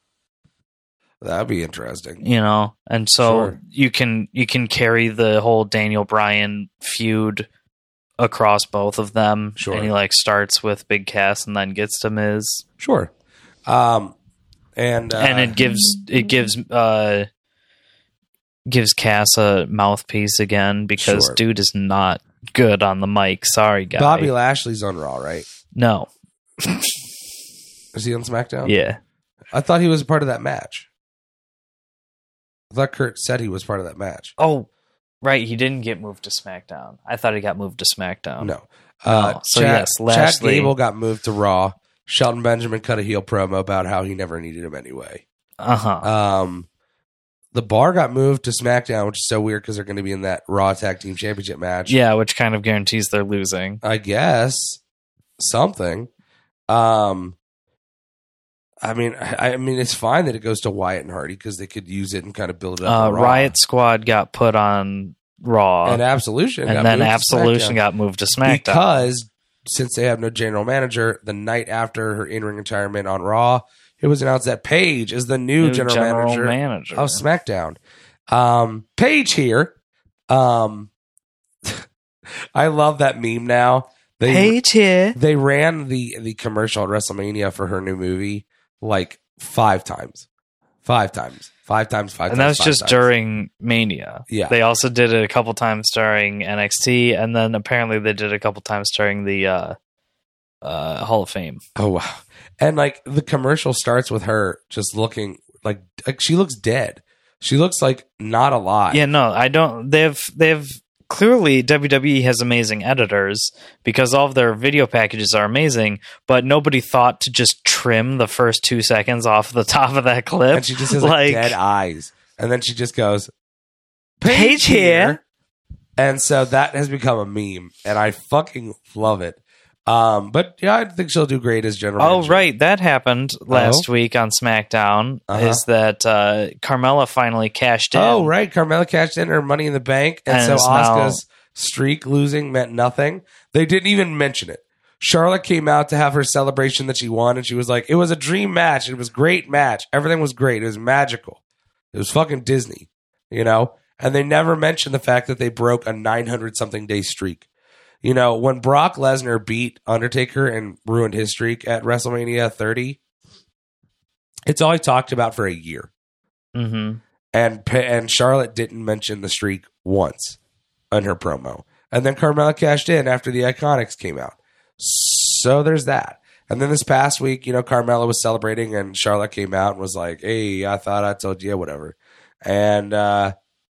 That'd be interesting. you know, and so Sure. you can you can carry the whole Daniel Bryan feud across both of them. Sure. and he like starts with Big Cass and then gets to Miz, Sure. Um, and uh, and it gives it gives uh gives Cass a mouthpiece again because Sure. dude is not good on the mic. Sorry, guy. Bobby Lashley's on Raw, right? No. Is he on SmackDown? Yeah. I thought he was a part of that match. I thought Kurt said he was part of that match. Oh, right. He didn't get moved to SmackDown. I thought he got moved to SmackDown. No. Uh, Oh, so Chad, yes, Chad Lashley- Gable got moved to Raw. Shelton Benjamin cut a heel promo about how he never needed him anyway. Uh huh. Um, the bar got moved to SmackDown, which is so weird because they're going to be in that Raw Tag Team Championship match. yeah, which kind of guarantees they're losing. I guess something. Um, I mean, I, I mean, it's fine that it goes to Wyatt and Hardy because they could use it and kind of build it up. Uh. Riot Squad got put on Raw, and Absolution, and then Absolution got moved to SmackDown. because since they have no general manager, the night after her in-ring retirement on Raw, it was announced that Paige is the new, New general, manager, manager. of SmackDown. Um, Paige here. Um, I love that meme now. They Paige here. they ran the the commercial at WrestleMania for her new movie like five times, five times, five times, five. And that was five just times. during Mania. Yeah. They also did it a couple times during NXT, and then apparently they did it a couple times during the uh, uh, Hall of Fame. Oh wow! And like the commercial starts with her just looking like like she looks dead. She looks like not a alive. Yeah, no, I don't. They've they've clearly WWE has amazing editors because all of their video packages are amazing, but nobody thought to just trim the first two seconds off the top of that clip. and she just has like, like dead eyes, and then she just goes, Paige here. And so that has become a meme, and I fucking love it. Um, but yeah, I think she'll do great as general. Oh, manager. right. That happened last week on SmackDown. Uh-huh. Is that uh, Carmella finally cashed in? Oh, right. Carmella cashed in her money in the bank, and, And so it's now- Asuka's streak losing meant nothing. They didn't even mention it. Charlotte came out to have her celebration that she won, and she was like, "It was a dream match. It was great match. Everything was great. It was magical. It was fucking Disney, you know." And they never mentioned the fact that they broke a 900 something day streak. You know, when Brock Lesnar beat Undertaker and ruined his streak at WrestleMania 30, it's all he talked about for a year Mm-hmm. and and Charlotte didn't mention the streak once in her promo. And then Carmella cashed in after the Iconics came out. So there's that. And then this past week, you know, Carmella was celebrating, and Charlotte came out and was like, "Hey, I thought I told you, whatever." And uh,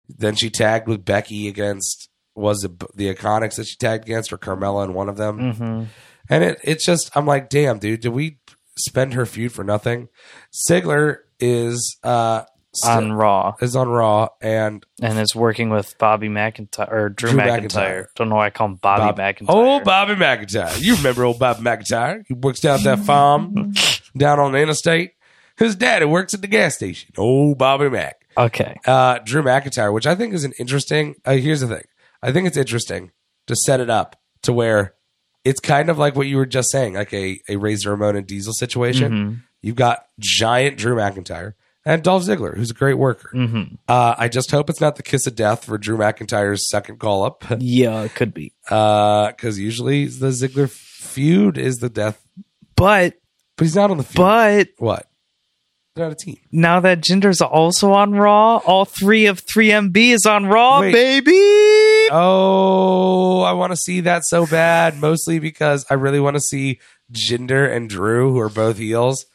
then she tagged with Becky against was B- the Iconics that she tagged against, or Carmella in one of them. Mm-hmm. And it it's just I'm like, damn, dude, did we spend her feud for nothing? Ziggler is uh still- On Raw. is on Raw and And is working with Bobby McIntyre or Drew, Drew McIntyre. McIntyre. Don't know why I call him Bobby Bob- McIntyre. Oh, Bobby McIntyre. You remember old Bobby McIntyre? He works down at that farm down on the interstate. His daddy works at the gas station. Oh, Bobby Mac. Okay. Uh, Drew McIntyre, which I think is an interesting. Uh, here's the thing. I think it's interesting to set it up to where it's kind of like what you were just saying, like a, a Razor Ramon and Diesel situation. Mhm. You've got giant Drew McIntyre and Dolph Ziggler, who's a great worker. Mm-hmm. Uh, I just hope it's not the kiss of death for Drew McIntyre's second call up. Yeah, it could be. because usually the Ziggler feud is the death, But but he's not on the feud. but what? They're not a team. now that Jinder's also on Raw, all three of 3MB is on Raw, Wait. baby. Oh, I want to see that so bad. Mostly because I really want to see Jinder and Drew, who are both heels,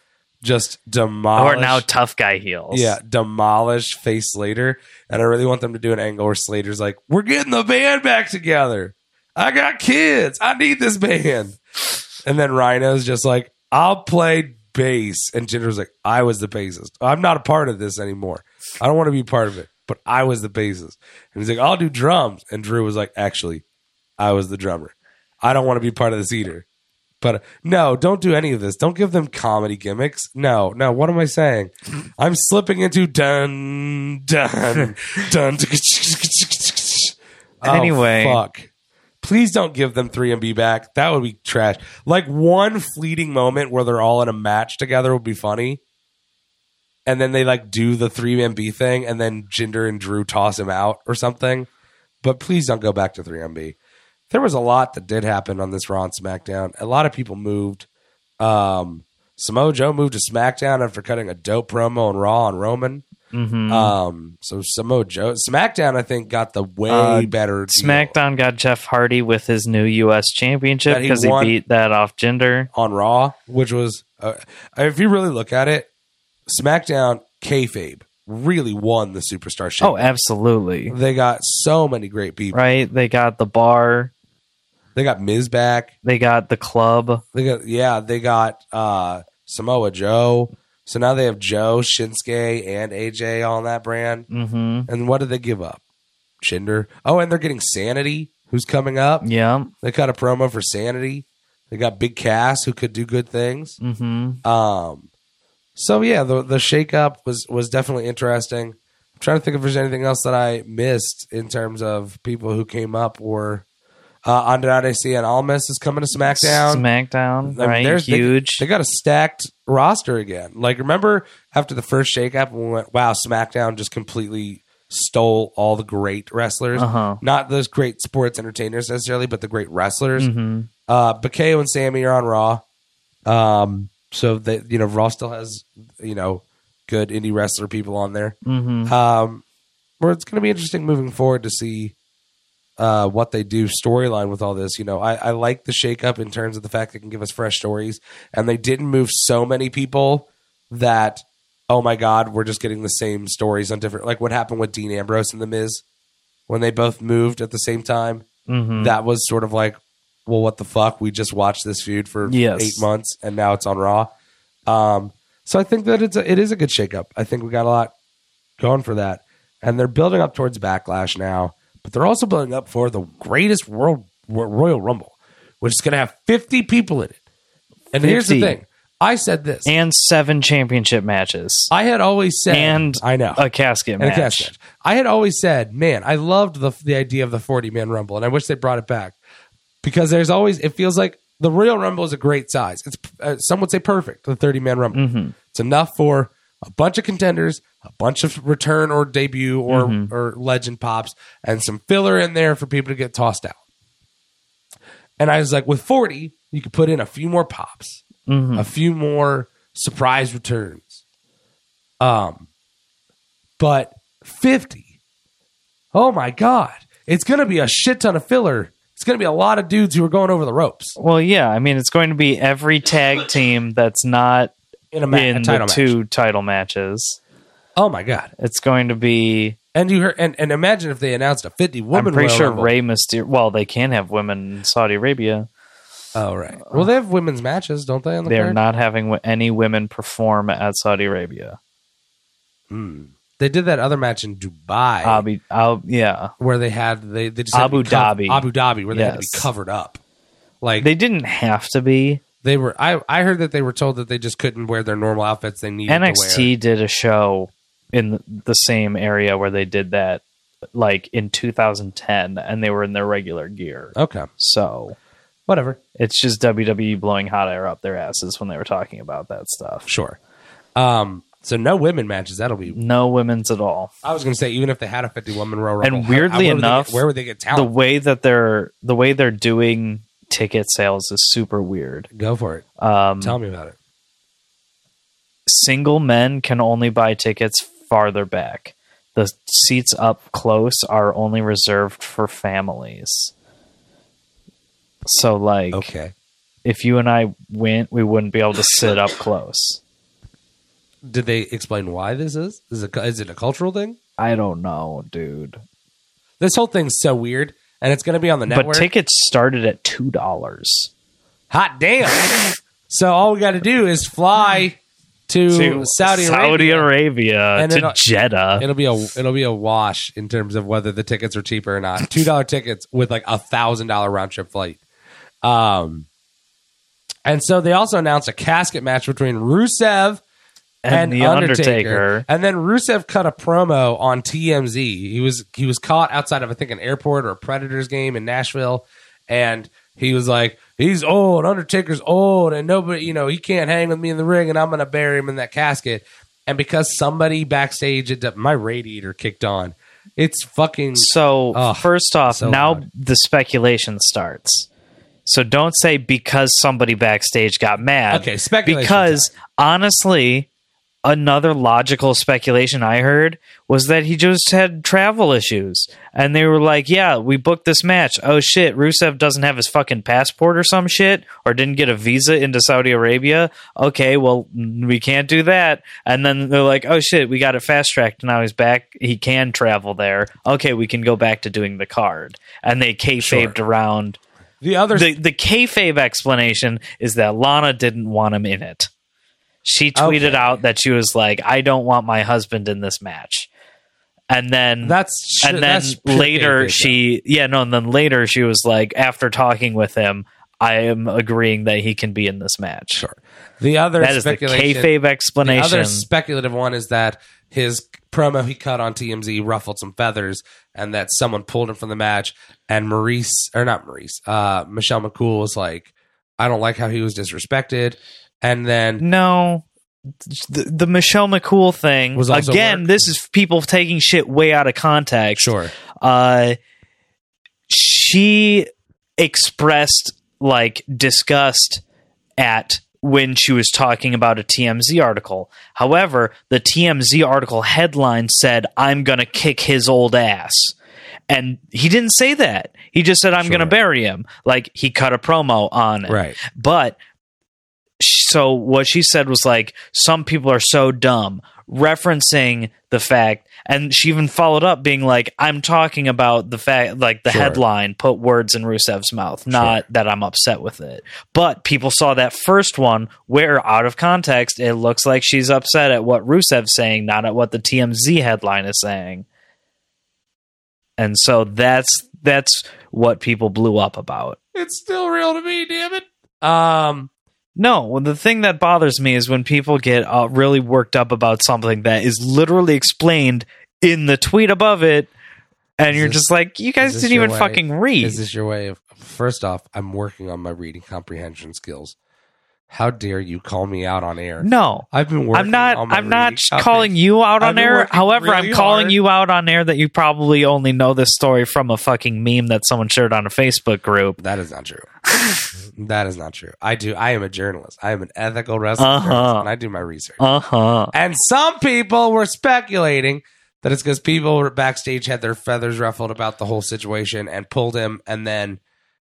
just demolish. Or now tough guy heels. yeah, demolish face Slater, and I really want them to do an angle where Slater's like, "We're getting the band back together. I got kids. I need this band." And then Rhino's just like, "I'll play bass," and Jinder's like, "I was the bassist. I'm not a part of this anymore. I don't want to be part of it, but I was the bassist." And he's like, "I'll do drums," and Drew was like, "Actually, I was the drummer. I don't want to be part of this either." But uh, no, don't do any of this. Don't give them comedy gimmicks. No, no. What am I saying? I'm slipping into dun dun dun. Oh, Anyway. fuck. Please don't give them 3MB back. That would be trash. Like one fleeting moment where they're all in a match together would be funny. And then they like do the 3MB thing and then Jinder and Drew toss him out or something. But please don't go back to 3MB. There was a lot that did happen on this Raw and SmackDown. A lot of people moved. Um, Samoa Joe moved to SmackDown after cutting a dope promo on Raw on Roman. Mhm. Um, so Samoa Joe, SmackDown, I think, got the way Uh, better. deal SmackDown got Jeff Hardy with his new U.S. Championship That he because he, beat that off Jinder. on Raw, which was, uh, if you really look at it, SmackDown kayfabe really won the superstar shit. Oh, absolutely. they got so many great people. Right? They got the bar. They got Miz back. They got the club. They got yeah, they got uh, Samoa Joe. So now they have Joe, Shinsuke, and AJ on that brand. hmm And what did they give up? Jinder. Oh, and they're getting Sanity, who's coming up. Yeah. They cut a promo for Sanity. They got Big Cass, who could do good things. hmm Um, so yeah, the the shakeup was was definitely interesting. I'm trying to think if there's anything else that I missed in terms of people who came up or uh, Andrade and Almas is coming to SmackDown. SmackDown. I mean, right? there's- they- Huge. They, got a stacked roster again. Like remember after the first shakeup, we went, "Wow, SmackDown just completely stole all the great wrestlers. Uh-huh. Not those great sports entertainers necessarily, but the great wrestlers." hmm Uh, and Sami are on Raw. Um, so that you know, Raw still has, you know, good indie wrestler people on there. hmm Um, where it's going to be interesting moving forward to see uh, what they do storyline with all this. You know, I, I like the shakeup in terms of the fact they can give us fresh stories, and they didn't move so many people that oh my god, we're just getting the same stories on different. Like what happened with Dean Ambrose and the Miz when they both moved at the same time hmm that was sort of like, well, what the fuck? We just watched this feud for Yes. eight months and now it's on Raw. Um, so I think that it's a, it is a good shakeup. I think we got a lot going for that, and they're building up towards Backlash now, but they're also building up for the greatest world Ro- Royal Rumble, which is going to have 50 people in it. And here's the 50. thing I said this. and seven championship matches I had always said, and I know. a casket and a match. match. I had always said, man, I loved the the idea of the 40 man rumble, and I wish they brought it back because there's always it feels like the Royal Rumble is a great size. It's uh, some would say perfect, the 30 man rumble. Mm-hmm. It's enough for a bunch of contenders, a bunch of return or debut or Mm-hmm. or legend pops, and some filler in there for people to get tossed out. And I was like, with 40, you could put in a few more pops, Mm-hmm. a few more surprise returns. Um, but 50, oh my God, it's going to be a shit ton of filler. It's going to be a lot of dudes who are going over the ropes Well, yeah, I mean, it's going to be every tag team that's not in a, ma- a in the title match. two title matches. Oh my God. It's going to be. And you heard, and, and imagine if they announced a 50 woman I'm pretty Royal sure Rumble. Rey Mysterio. Well, they can have women in Saudi Arabia. Oh, right. Well, they have women's matches, don't they? On the They are card? not having any women perform at Saudi Arabia. Hmm. They did that other match in Dubai. Abu, Al, yeah, where they had they, they just had to Abu be cov- Dhabi. Abu Dhabi, where they had to be covered up. Like they, they didn't have to be. They were, I I heard that they were told that they just couldn't wear their normal outfits they needed to wear. NXT did a show in the- the same area where they did that, like in 2010, and they were in their regular gear. Okay, So whatever, it's just WWE blowing hot air up their asses when they were talking about that stuff. sure. Um, so no women matches. That'll be. No women's at all. I was going to say even if they had a fifty woman Royal And how- weirdly where would enough, get- where would they get talent? The way that they're the way they're doing ticket sales is super weird. Go for it. Um, Tell me about it. single men can only buy tickets farther back. The seats up close are only reserved for families. So, like, Okay. if you and I went, we wouldn't be able to sit up close. Did they explain why this is? Is it is it a cultural thing? I don't know, dude. This whole thing's so weird, and it's going to be on the network. But tickets started at two dollars. Hot damn! so all we got to do is fly to, Saudi, Saudi Arabia. Arabia And to it'll- Jeddah. It'll be a it'll be a wash in terms of whether the tickets are cheaper or not. Two dollar tickets with like a thousand dollar round trip flight. Um, and so they also announced a casket match between Rusev and, and, the Undertaker. And then Rusev cut a promo on TMZ. He was he was caught outside of I think an airport or a Predators game in Nashville, and he was like, "He's old. Undertaker's old, and nobody, you know, he can't hang with me in the ring, and I'm gonna bury him in that casket." And because somebody backstage, it, my radiator kicked on. It's fucking So first off, so now the speculation starts. So don't say because somebody backstage got mad. Okay, speculation Because honestly, another logical speculation I heard was that he just had travel issues, and they were like, "Yeah, we booked this match. Oh shit, Rusev doesn't have his fucking passport or some shit, or didn't get a visa into Saudi Arabia. Okay, well we can't do that." And then they're like, "Oh shit, we got it fast tracked. Now he's back. He can travel there. Okay, we can go back to doing the card." And they kayfabed around the other. the the kayfabe explanation is that Lana didn't want him in it. She tweeted Okay. out that she was like, "I don't want my husband in this match," and then that's and then that's later she yeah no and then later she was like after talking with him, I am agreeing that he can be in this match. Sure. The other That is the kayfabe The explanation. other speculative one is that his promo he cut on TMZ ruffled some feathers, and that someone pulled him from the match. And Maurice, or not Maurice, uh, Michelle McCool was like, "I don't like how he was disrespected." And then No. The, the Michelle McCool thing Was again. work? This is people taking shit way out of context. sure, uh, she expressed like disgust at when she was talking about a TMZ article. However, the TMZ article headline said, I'm going to kick his old ass. And he didn't say that. He just said, I'm Sure. going to bury him. Like he cut a promo on it. right, But so what she said was like, some people are so dumb, referencing the fact, and she even followed up being like, I'm talking about the fact, like the Sure. headline put words in Rusev's mouth, not that I'm upset with it. But people saw that first one where, out of context, it looks like she's upset at what Rusev's saying, not at what the TMZ headline is saying. And so that's that's what people blew up about. It's still real to me, damn it. Um, No, well, the thing that bothers me is when people get uh, really worked up about something that is literally explained in the tweet above it, and Is you're this- just like, you guys didn't even way- fucking read. is this your way of? First off, I'm working on my reading comprehension skills. How dare you call me out on air? no, I've been working. I'm not. I'm not calling you out on air. However, really I'm calling hard. you out on air that you probably only know this story from a fucking meme that someone shared on a Facebook group. That is not true. that is not true. I do. I am a journalist. I am an ethical wrestling Uh-huh. journalist, and I do my research. Uh huh. And some people were speculating that it's because people were backstage had their feathers ruffled about the whole situation and pulled him, and then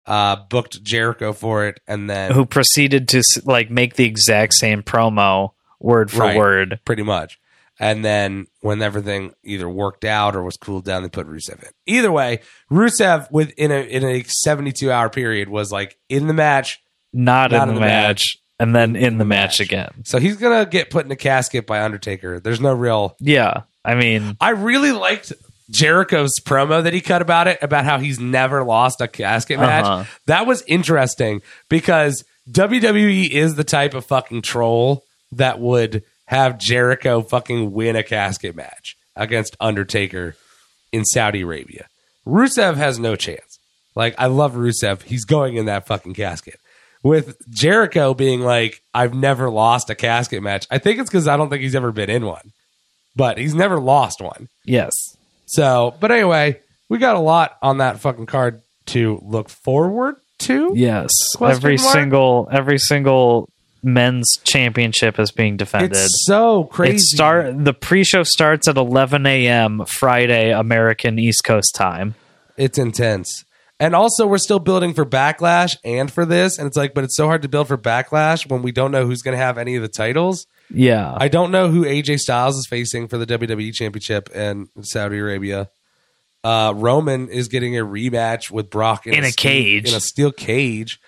uh, booked Jericho for it, and then Who proceeded to like make the exact same promo word for Right. word. pretty much. And then when everything either worked out or was cooled down, they put Rusev in. Either way, Rusev within a in a seventy two hour period was like in the match. Not, Not in the, match, and then in the match, match. again. So he's gonna get put in a casket by Undertaker. There's no real Yeah, I mean, I really liked Jericho's promo that he cut about it, about how he's never lost a casket match. Uh-huh. That was interesting because WWE is the type of fucking troll that would have Jericho fucking win a casket match against Undertaker in Saudi Arabia. Rusev has no chance. Like, I love Rusev. He's going in that fucking casket. With Jericho being like, I've never lost a casket match. I think it's because I don't think he's ever been in one, but he's never lost one. yes. So, but anyway, we got a lot on that fucking card to look forward to. Yes, Question every mark? single every single men's championship is being defended. It's so crazy. It start the pre-show starts at 11 a.m. Friday American East Coast time. It's intense. And also, we're still building for Backlash and for this. And it's like, but it's so hard to build for Backlash when we don't know who's going to have any of the titles. Yeah, I don't know who AJ Styles is facing for the WWE Championship in Saudi Arabia. Uh, Roman is getting a rematch with Brock In a steel- cage. in a steel cage,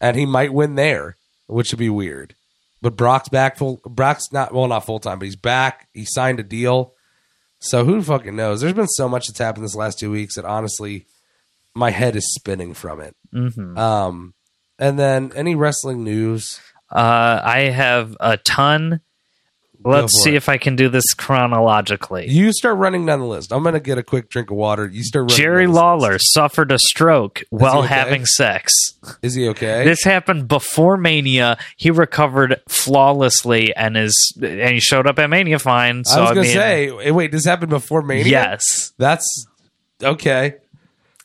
and he might win there, which would be weird. But Brock's back full. Brock's not well, not full time, but he's back. He signed a deal, so who fucking knows? There's been so much that's happened this last two weeks that honestly, my head is spinning from it. Mhm. Um, and then any wrestling news? Uh, I have a ton. Let's see it. if I can do this chronologically. You start running down the list. I'm gonna get a quick drink of water. You start. Running Jerry Lawler list. suffered a stroke while okay? having sex. Is he okay? This happened before Mania. He recovered flawlessly and is and he showed up at Mania fine. So I was I gonna say, eh, wait, this happened before Mania. yes, that's okay.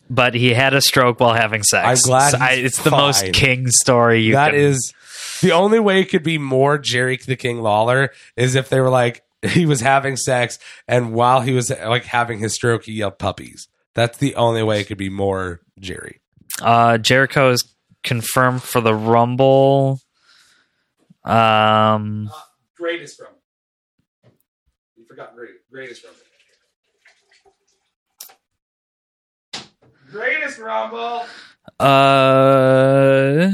But he had a stroke while having sex. I'm glad So I- he's it's the fine. most king story you That can. is the only way it could be more Jerry the King Lawler is if they were like he was having sex and while he was like having his stroke, he yelled puppies. That's the only way it could be more Jerry. Uh, Jericho is confirmed for the Rumble. Um, Greatest from. You forgot great. Greatest from. Greatest Rumble. uh,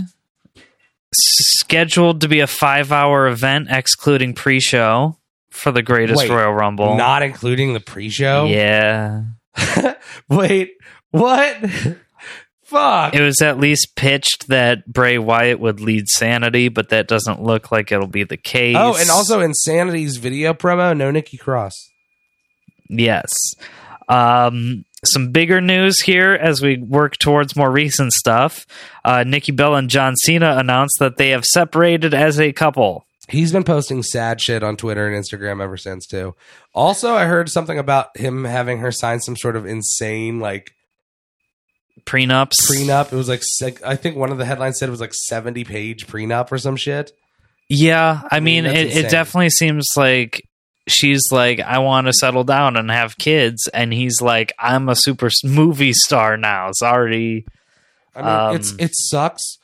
scheduled to be a five-hour event, excluding pre-show for the Greatest Wait, Royal Rumble. Not including the pre-show. yeah, Wait, what? Fuck. it was at least pitched that Bray Wyatt would lead Sanity, but that doesn't look like it'll be the case. oh, and also Insanity's video promo, no Nikki Cross. Yes. Um, some bigger news here as we work towards more recent stuff. Uh, Nikki Bella and John Cena announced that they have separated as a couple. He's been posting sad shit on Twitter and Instagram ever since too. Also, I heard something about him having her sign some sort of insane like Prenups. prenup. It was like I think one of the headlines said it was like seventy page prenup or some shit. Yeah, I mean, that's it, it definitely seems like she's like, I want to settle down and have kids, and he's like, I'm a super movie star now. It's already, I mean, Um, it's it sucks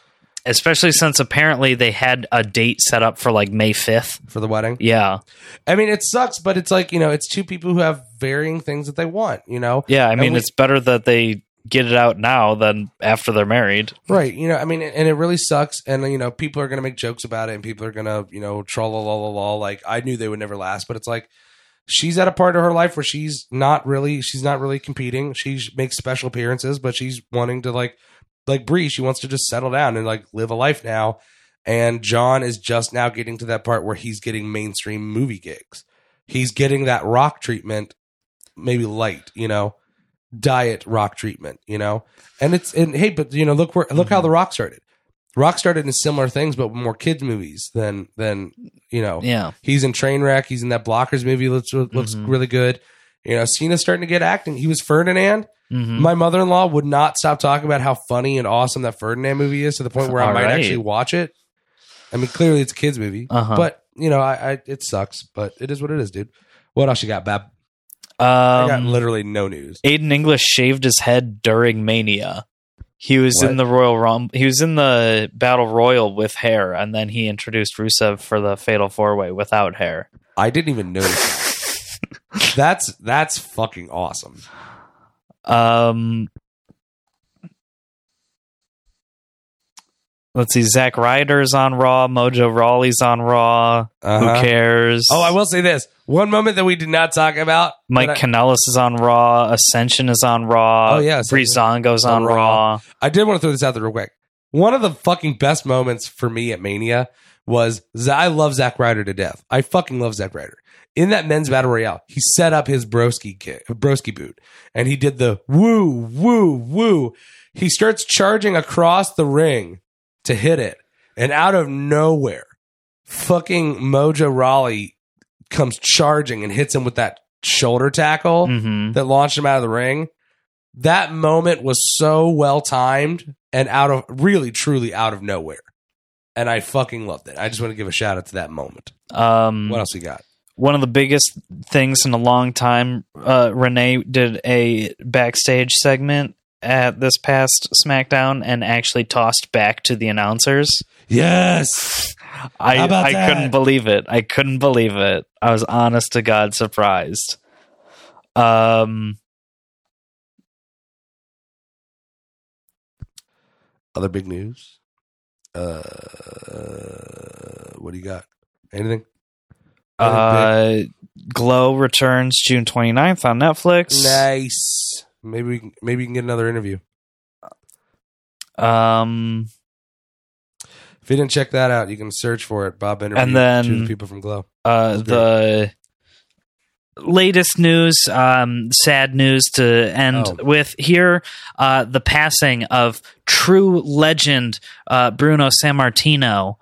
especially since apparently they had a date set up for like May 5th. for the wedding. Yeah, I mean, it sucks, but it's like you know, it's two people who have varying things that they want. You know, yeah. I mean, we- it's better that they get it out now than after they're married. Right. You know, I mean, and it really sucks. And, you know, people are going to make jokes about it and people are going to, you know, troll, la, la, la. Like, I knew they would never last, but it's like, she's at a part of her life where she's not really she's not really competing. She makes special appearances, but she's wanting to like like Brie. She wants to just settle down and like live a life now. And John is just now getting to that part where he's getting mainstream movie gigs. He's getting that rock treatment, maybe light, you know, diet rock treatment, you know. And it's and hey, but you know, look where look how the rock started. Rock started in similar things, but more kids movies than than you know. Yeah. He's in Trainwreck. He's in that Blockers movie. Looks looks Mhm. really good. You know, Cena's starting to get acting. He was Ferdinand. Mhm. My mother in law would not stop talking about how funny and awesome that Ferdinand movie is to the point where I might right. actually watch it. I mean, clearly it's a kids movie, Uh-huh. but you know, I, I it sucks, but it is what it is, dude. What else you got, Bab? I got Um, literally no news. Aiden English shaved his head during Mania. He was What? in the Royal Rumble. He was in the Battle Royal with hair, and then he introduced Rusev for the Fatal Four Way without hair. I didn't even notice. that. that's that's fucking awesome. Um, let's see. Zack Ryder's on Raw. Mojo Rawley's on Raw. Uh-huh. Who cares? Oh, I will say this: one moment that we did not talk about. Mike I- is on Raw. Ascension is on Raw. Oh, yeah, Breezango's on on Raw. Raw. I did want to throw this out there real quick. One of the fucking best moments for me at Mania was Z- I love Zack Ryder to death. I fucking love Zack Ryder. In that men's battle royale, he set up his broski kick, broski boot, and he did the woo woo woo. He starts charging across the ring to hit it, and out of nowhere, fucking Mojo Rawley comes charging and hits him with that shoulder tackle hmm that launched him out of the ring. That moment was so well timed and out of really truly out of nowhere. And I fucking loved it. I just want to give a shout out to that moment. Um, What else we got? one of the biggest things in a long time. Uh, Renee did a backstage segment at this past SmackDown and actually tossed back to the announcers. Yes. I How about I that? couldn't believe it. I couldn't believe it. I was honest to God surprised. Um, Other big news. Uh, what do you got? Anything? Anything uh, Glow returns June 29th on Netflix. nice. Maybe we can, maybe you can get another interview. Um, If you didn't check that out, you can search for it. Bob interview And then- two the people from Glow. uh, the latest news, um, sad news to end Oh. with here, uh, the passing of true legend uh, Bruno Sammartino.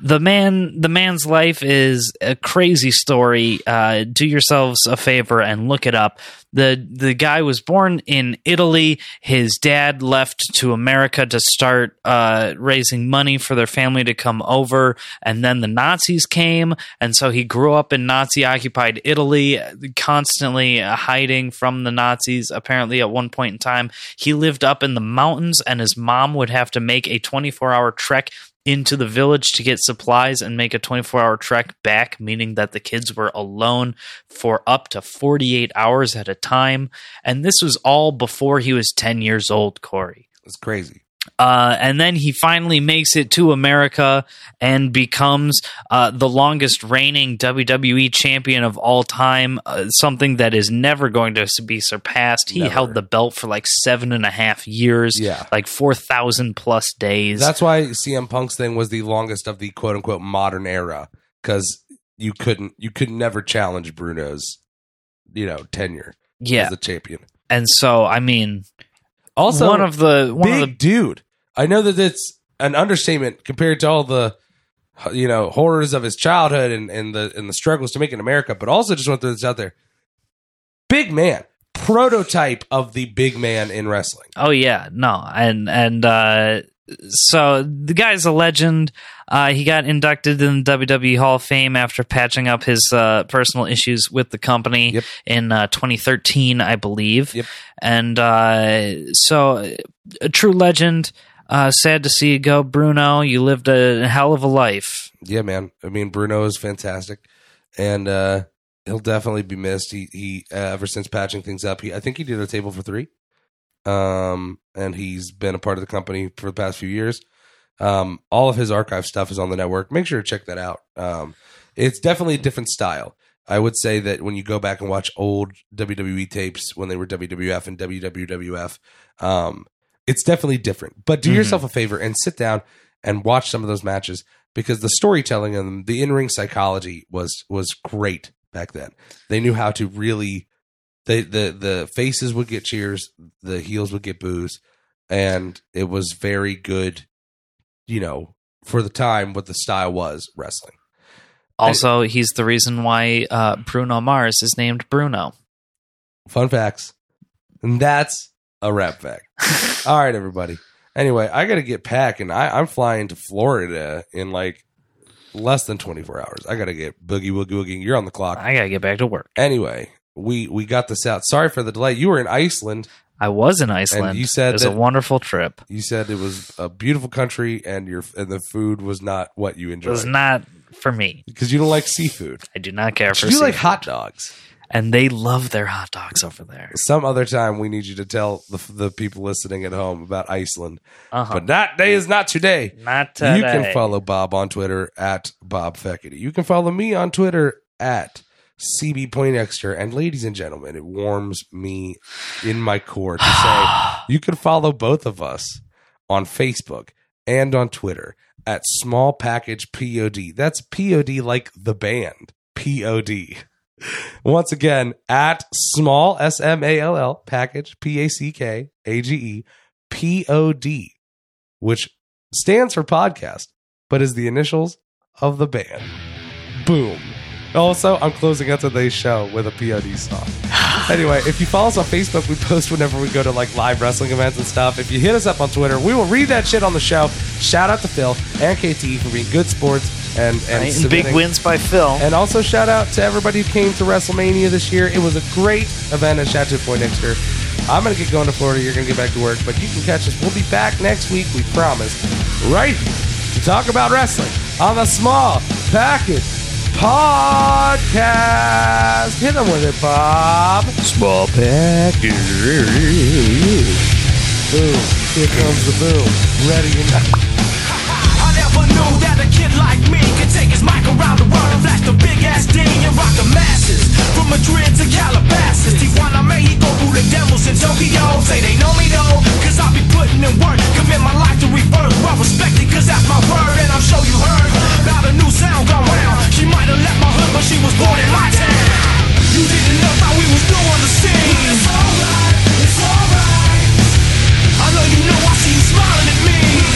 The man, the man's life is a crazy story. Uh, do yourselves a favor and look it up. the The guy was born in Italy. His dad left to America to start uh, raising money for their family to come over, and then the Nazis came, and so he grew up in Nazi occupied Italy, constantly hiding from the Nazis. Apparently, at one point in time, he lived up in the mountains, and his mom would have to make a 24 hour trek into the village to get supplies and make a 24 hour trek back, meaning that the kids were alone for up to 48 hours at a time. And this was all before he was 10 years old, Corey. It's crazy. Uh, and then he finally makes it to America and becomes uh, the longest reigning WWE champion of all time, uh, something that is never going to be surpassed. He Never. held the belt for like seven and a half years, Yeah. like 4,000 plus days. That's why CM Punk's thing was the longest of the quote unquote modern era because you couldn't you could never challenge Bruno's you know tenure yeah. as a champion. And so, I mean, Also, one of the one big of the dude. I know that it's an understatement compared to all the you know horrors of his childhood and, and the and the struggles to make it in America, but also just want to throw this out there. Big man, prototype of the big man in wrestling. Oh yeah, no, and and uh, so the guy's a legend. Uh, he got inducted in the WWE Hall of Fame after patching up his uh, personal issues with the company Yep. in uh, 2013, I believe. Yep. And uh, so, a true legend. Uh, sad to see you go, Bruno. You lived a hell of a life. Yeah, man. I mean, Bruno is fantastic, and uh, he'll definitely be missed. He he uh, ever since patching things up, he I think he did a table for three, um, and he's been a part of the company for the past few years. Um, all of his archive stuff is on the network. Make sure to check that out. Um, it's definitely a different style. I would say that when you go back and watch old WWE tapes when they were WWF and WWF, um, it's definitely different. But do Mhm. yourself a favor and sit down and watch some of those matches because the storytelling and them, the in ring psychology was was great back then. They knew how to really. They, the the faces would get cheers, the heels would get boos, and it was very good. You know, for the time, what the style was wrestling. Also, he's the reason why uh, Bruno Mars is named Bruno. Fun facts. And that's a rap fact. All right, everybody. Anyway, I got to get packing. I, I'm flying to Florida in like less than 24 hours. I got to get boogie woogie woogie. You're on the clock. I gotta get back to work. Anyway, we we got this out. Sorry for the delay. You were in Iceland. I was in Iceland. you said it was that- a wonderful trip. You said it was a beautiful country, and your and the food was not what you enjoyed. It was not for me. because you don't like seafood. I do not care for You like hot dogs. and they love their hot dogs over there. Some other time, we need you to tell the the people listening at home about Iceland. Uh-huh. But that day is not today. Not today. You can follow Bob on Twitter at Bob Feckety. You can follow me on Twitter at CB Poindexter. And ladies and gentlemen, it warms me in my core to say you can follow both of us on Facebook and on Twitter at Small Package POD. That's POD like the band. POD. Once again, at small S M A L L package P A C K A G E P O D, which stands for podcast, but is the initials of the band. Boom. Also, I'm closing out today's show with a POD song. Anyway, if you follow us on Facebook, we post whenever we go to like live wrestling events and stuff. If you hit us up on Twitter, we will read that shit on the show. Shout out to Phil and KT for being good sports and and, Right, and big wins by Phil. and also shout out to everybody who came to WrestleMania this year. It was a great event at Chateau Poindexter. I'm gonna get going to Florida. You're gonna get back to work, but you can catch us. We'll be back next week. We promise. Right to talk about wrestling on the Small Package Podcast. Hit them with it, Bob. Small package. Boom. Here comes the boom. Ready. I never knew that a kid like me could take his mic around the world and flash the big ass D and rock the masses. From Madrid to Calabasas, Tijuana, Mexico, through the devils in Tokyo. Say they know me though, cause I be putting in work. Commit my life to rebirth. Well respected, cause that's my word, and I'm sure you heard about a new sound gone round. She might have left my hood, but she was born in my town. You didn't know how we was doing the scene. It's alright, it's alright. I know you know I see you smiling at me.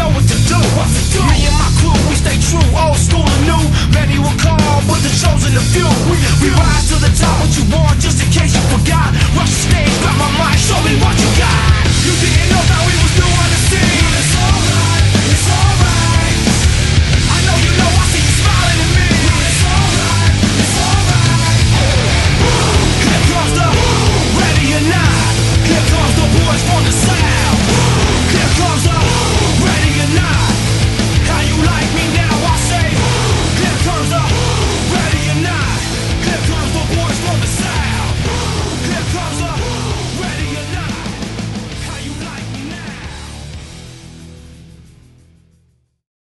know what to do. Me and my crew, we stay true, old school and new. Many will call, but the chosen the few. We rise to the top, what you want, just in case you forgot. Rush the stage, grab my mind, show me what you got. You didn't know that we was new on the scene. It's alright, it's alright. I know you know, I see you smiling at me. It's alright, it's alright. Here comes the, ready or not. Here comes the boys from the south.